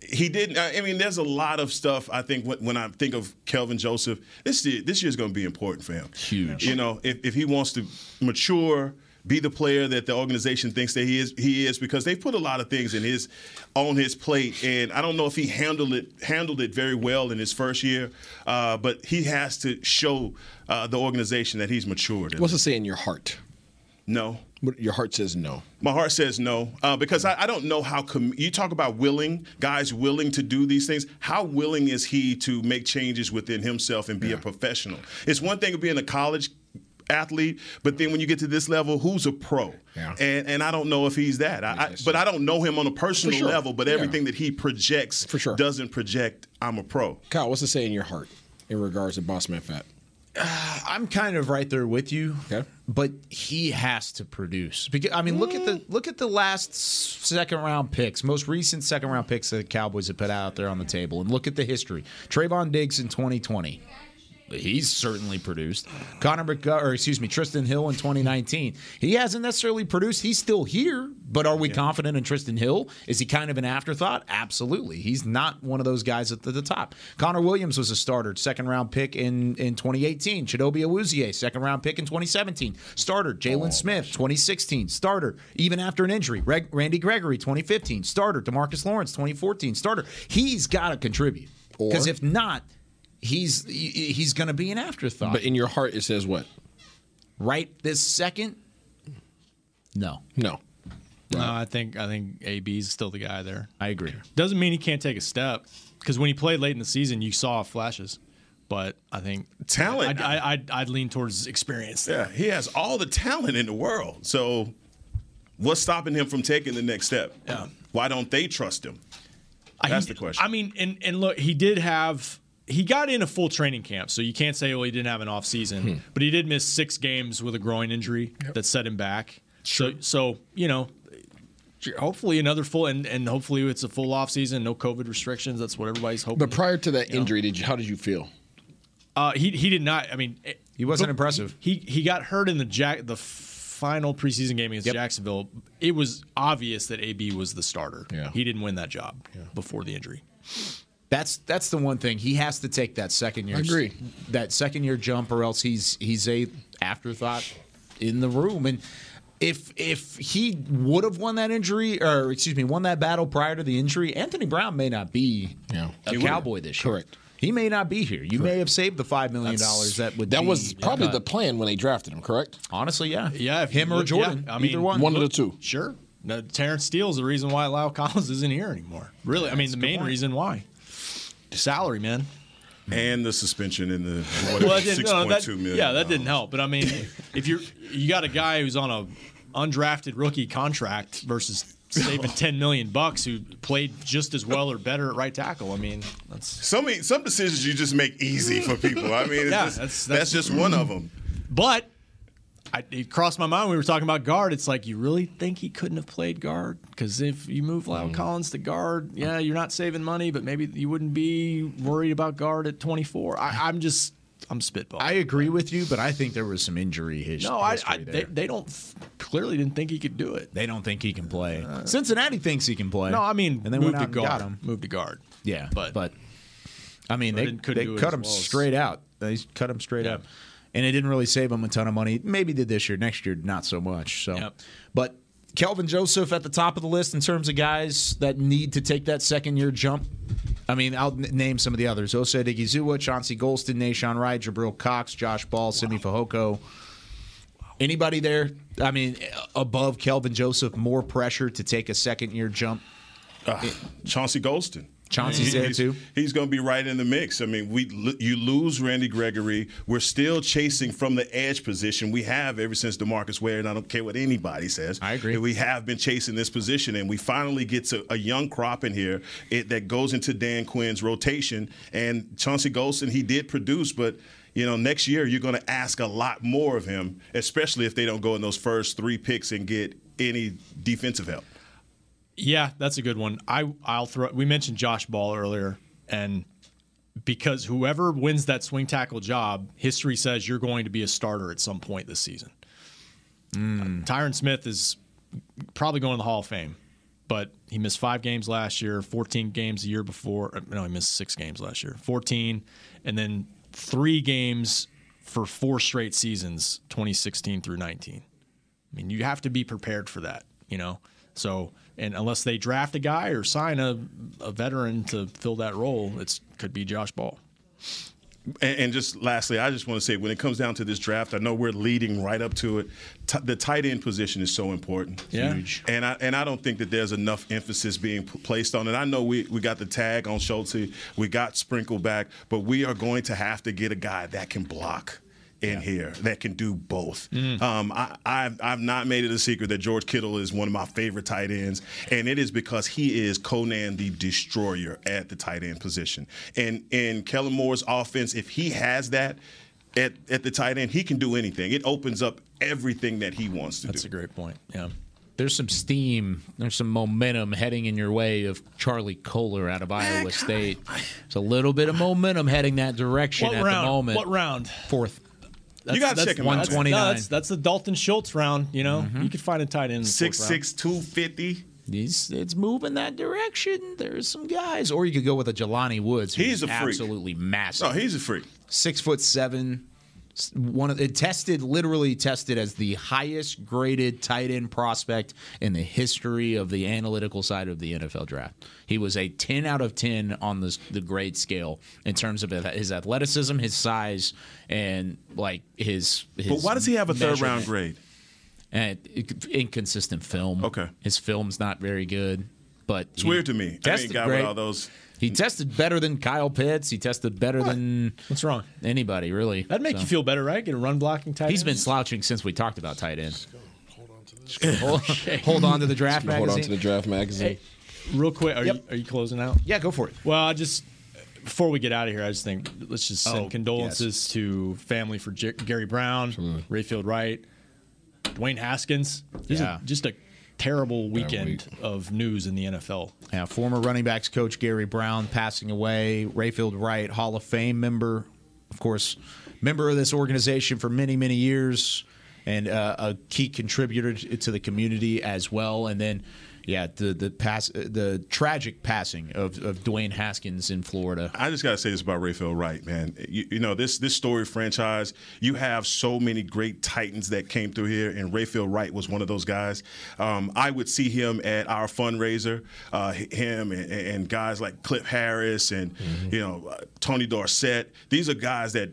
He didn't. I mean, there's a lot of stuff. I think when, when I think of Kelvin Joseph, this year, this year is going to be important for him. Huge. You know, if, if he wants to mature, be the player that the organization thinks that he is, he is because they put a lot of things in his on his plate, and I don't know if he handled it handled it very well in his first year, uh, but he has to show uh, the organization that he's matured. What's it say in your heart? No. Your heart says no. My heart says no uh, because I, I don't know how com- you talk about willing guys willing to do these things. How willing is he to make changes within himself and be a professional? It's one thing of being a college athlete, but then when you get to this level, who's a pro? Yeah. And and I don't know if he's that. I, I, but I don't know him on a personal sure. level. But Yeah. everything that he projects For sure. doesn't project. I'm a pro. Kyle, what's to say in your heart in regards to Boss Man Fat? I'm kind of right there with you. Okay. But he has to produce. Because I mean, look at the mm. look at the last second round picks, most recent second round picks that the Cowboys have put out there on the table, and look at the history. Trevon Diggs in 2020. He's certainly produced. Connor McGovern, or excuse me, Trysten Hill in 2019. He hasn't necessarily produced. He's still here, but are we confident in Trysten Hill? Is he kind of an afterthought? Absolutely. He's not one of those guys at the, the top. Connor Williams was a starter, second round pick in, in 2018. Chidobe Awuzie, second round pick in 2017. Starter. Jalen oh, Smith, 2016. Starter. Even after an injury. Reg, Randy Gregory, 2015. Starter. Demarcus Lawrence, 2014. Starter. He's got to contribute. Because if not, he's he's going to be an afterthought. But in your heart, it says what? right this second, no. No. No, I think I think AB is still the guy there. I agree. Doesn't mean he can't take a step because when he played late in the season, you saw flashes. But I think Talent. I'd, I- I'd, I'd lean towards experience. Yeah, he has all the talent in the world. So, what's stopping him from taking the next step? Yeah. Why don't they trust him? That's he- the question. I mean, and and look, he did have he got in a full training camp, so you can't say well, he didn't have an off season, Hmm. but he did miss six games with a groin injury that set him back. So so you know. Hopefully another full and, and hopefully it's a full off season, no COVID restrictions. That's what everybody's hoping. But prior to that You know? injury, did you, how did you feel? Uh, he he did not. I mean, He wasn't but impressive. He he got hurt in the Jack the final preseason game against Jacksonville. It was obvious that AB was the starter. Yeah. he didn't win that job before the injury. That's that's the one thing he has to take that second year. I agree. That second year jump, or else he's he's a afterthought in the room. And if if he would have won that injury, or excuse me, won that battle prior to the injury, Anthony Brown may not be Yeah. a He would've. Cowboy this year. Correct. He may not be here. You may have saved the five million dollars that would. That be was probably cut. the plan when they drafted him, correct? Honestly, yeah, Yeah, if him or look- Jourdan, yeah, I mean, either one. One of the two. Sure. No, Terence Steele's the reason why La'el Collins isn't here anymore. Really, I mean, the main point. reason why. Salary, man. and the suspension in the Well, whatever, six point that- two million. Yeah, that didn't help. But I mean, if you're you got a guy who's on a undrafted rookie contract versus saving ten million bucks who played just as well or better at right tackle. I mean, that's Some some decisions you just make easy for people. I mean, Yeah, just, that's- that's, that's- just one of them. But I, it crossed my mind when we were talking about guard. It's like you really think he couldn't have played guard because if you move Mm. La'el Collins to guard, yeah, you're not saving money, but maybe you wouldn't be worried about guard at 24. I, I'm just I'm spitballing. I agree with you, but I think there was some injury his- no, I, history I there. they, they don't clearly didn't think he could do it. They don't think he can play. Cincinnati thinks he can play. No, I mean and they move went to guard. got him. Move to guard. Yeah, But- but I mean But they they cut him well as- straight out. They cut him straight out, and it didn't really save him a ton of money. Maybe did this year. Next year, not so much. So, Yep. but Kelvin Joseph at the top of the list in terms of guys that need to take that second year jump. I mean, I'll n- name some of the others: Osa Odighizuwa, Chauncey Golston, Nahshon Wright, Jabril Cox, Josh Ball, Simi Fehoko. Anybody there? I mean, above Kelvin Joseph, more pressure to take a second year jump. Uh, Chauncey Golston. Chauncey's there too. He's going to be right in the mix. I mean, we you lose Randy Gregory. We're still chasing from the edge position. We have ever since Demarcus Ware, and I don't care what anybody says. I agree. We have been chasing this position, and we finally get to a young crop in here it, that goes into Dan Quinn's rotation. And Chauncey Golston, he did produce, but you know, next year you're going to ask a lot more of him, especially if they don't go in those first three picks and get any defensive help. Yeah, that's a good one. I I'll throw. We mentioned Josh Ball earlier, and because whoever wins that swing tackle job, history says you're going to be a starter at some point this season. Hmm. Tyron Smith is probably going to the Hall of Fame, but he missed five games last year, 14 games the year before. uh, No, he missed six games last year, 14, and then three games for four straight seasons, 2016 through 19. I mean, you have to be prepared for that, you know. So, and unless they draft a guy or sign a, a veteran to fill that role, it could be Josh Ball. And, and just lastly, I just want to say when it comes down to this draft, I know we're leading right up to it. T- the tight end position is so important. Yeah. Huge. And I and I don't think that there's enough emphasis being p- placed on it. I know we, we got the tag on Schultz, we got Sprinkle back, but we are going to have to get a guy that can block. In here that can do both. Mm. Um, I, I've, I've not made it a secret that George Kittle is one of my favorite tight ends, and it is because he is Conan the Destroyer at the tight end position. And in Kellen Moore's offense, if he has that at, at the tight end, he can do anything. It opens up everything that he wants to That's do. That's a great point. Yeah. There's some steam, there's some momentum heading in your way of Charlie Kolar out of Iowa State. It's a little bit of momentum heading that direction What at round? the moment. What round? Fourth. You gotta check him out. That's, 129. no, that's, that's the Dalton Schultz round. You know, mm-hmm. you could find a tight end. in the fourth Six round. six two fifty. It's, it's moving that direction. There's some guys, or you could go with a Jelani Woods. He's a freak. absolutely massive. No, he's a freak. Six foot seven. One of it tested, literally tested as the highest graded tight end prospect in the history of the analytical side of the NFL draft. He was a 10 out of 10 on the the grade scale in terms of his athleticism, his size, and like his. his But why does he have a third round grade? And inconsistent film. Okay. his film's not very good, but It's he weird to me. I mean, Tested guy with all those. He tested better than Kyle Pitts. He tested better than what's wrong? Anybody really? That'd make So- you feel better, right? Get a run blocking tight He's end. been slouching since we talked about tight end. hold, hold on to the draft magazine. Hold magazine. on to the draft magazine. Hey, real quick, are you are you closing out? Yeah, go for it. Well, I just before we get out of here, I just think let's just send Oh, condolences to family for J- Gary Brown, Rayfield Wright, Dwayne Haskins. This Yeah. is just a terrible weekend of news in the NFL. Yeah, former running backs coach Gary Brown passing away. Rayfield Wright, Hall of Fame member, of course, member of this organization for many, many years, and uh, a key contributor to to the community as well. And then, yeah, the the pass, the tragic passing of, of Dwayne Haskins in Florida. I just got to say this about Rayfield Wright, man. You, you know this this story franchise. You have so many great Titans that came through here, and Rayfield Wright was one of those guys. Um, I would see him at our fundraiser, uh, him and, and guys like Cliff Harris and you know uh, Tony Dorsett. These are guys that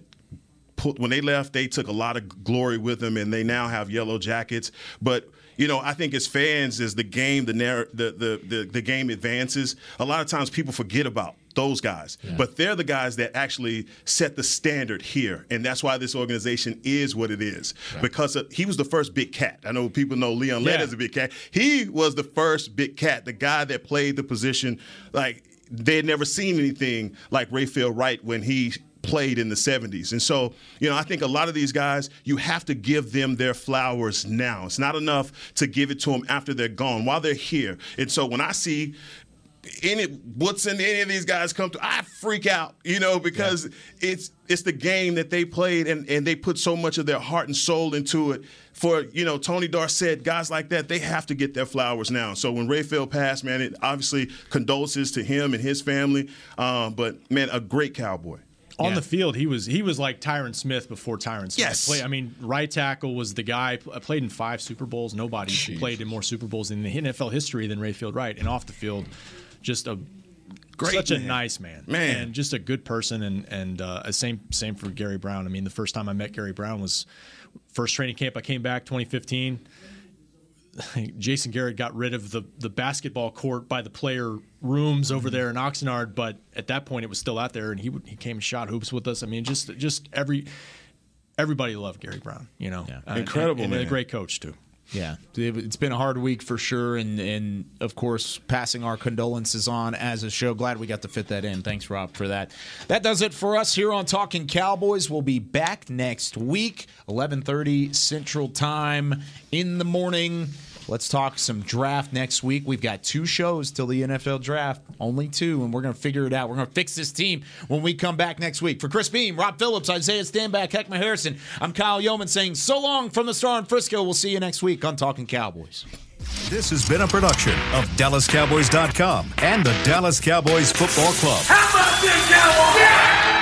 put, when they left, they took a lot of glory with them, and they now have yellow jackets. But you know, I think as fans, as the game, the narr- the, the the the game advances, a lot of times people forget about those guys. But they're the guys that actually set the standard here, and that's why this organization is what it is. Because of, he was the first big cat. I know people know Leon Yeah. as a big cat. He was the first big cat, the guy that played the position like they had never seen anything like Rayfield Wright when he played in the 70s. And so, you know, I think a lot of these guys, you have to give them their flowers now. It's not enough to give it to them after they're gone, while they're here. And so when I see any what's in any of these guys come to, I freak out, you know, because it's it's the game that they played and, and they put so much of their heart and soul into it. For you know, Tony Dorsett, guys like that, they have to get their flowers now. So when Rayfield passed, man, it obviously condolences to him and his family. Um, but man, a great cowboy. On the field, he was he was like Tyron Smith before Tyron Smith. Yes. Play, I mean, right tackle was the guy pl- played in five Super Bowls. Nobody played in more Super Bowls in the NFL history than Rayfield Wright. And off the field, just a Great such a nice man, Man. and just a good person. And and uh, same same for Gary Brown. I mean, the first time I met Gary Brown was first training camp. I came back 2015. Jason Garrett got rid of the the basketball court by the player rooms over there in Oxnard, but at that point it was still out there, and he he came and shot hoops with us. I mean, just just every everybody loved Gary Brown, you know, Uh, Incredible, and, and a man. great coach too. Yeah, it's been a hard week for sure, and and of course, passing our condolences on as a show. Glad we got to fit that in. Thanks, Rob, for that. That does it for us here on Talking Cowboys. We'll be back next week, 11:30 Central Time in the morning. Let's talk some draft next week. We've got two shows till the NFL draft, only two, and we're going to figure it out. We're going to fix this team when we come back next week. For Chris Beam, Rob Phillips, Isaiah Stanback, Heckma Harrison, I'm Kyle Youmans saying so long from the Star in Frisco. We'll see you next week on Talking Cowboys. This has been a production of DallasCowboys.com and the Dallas Cowboys Football Club. How about this, Cowboys?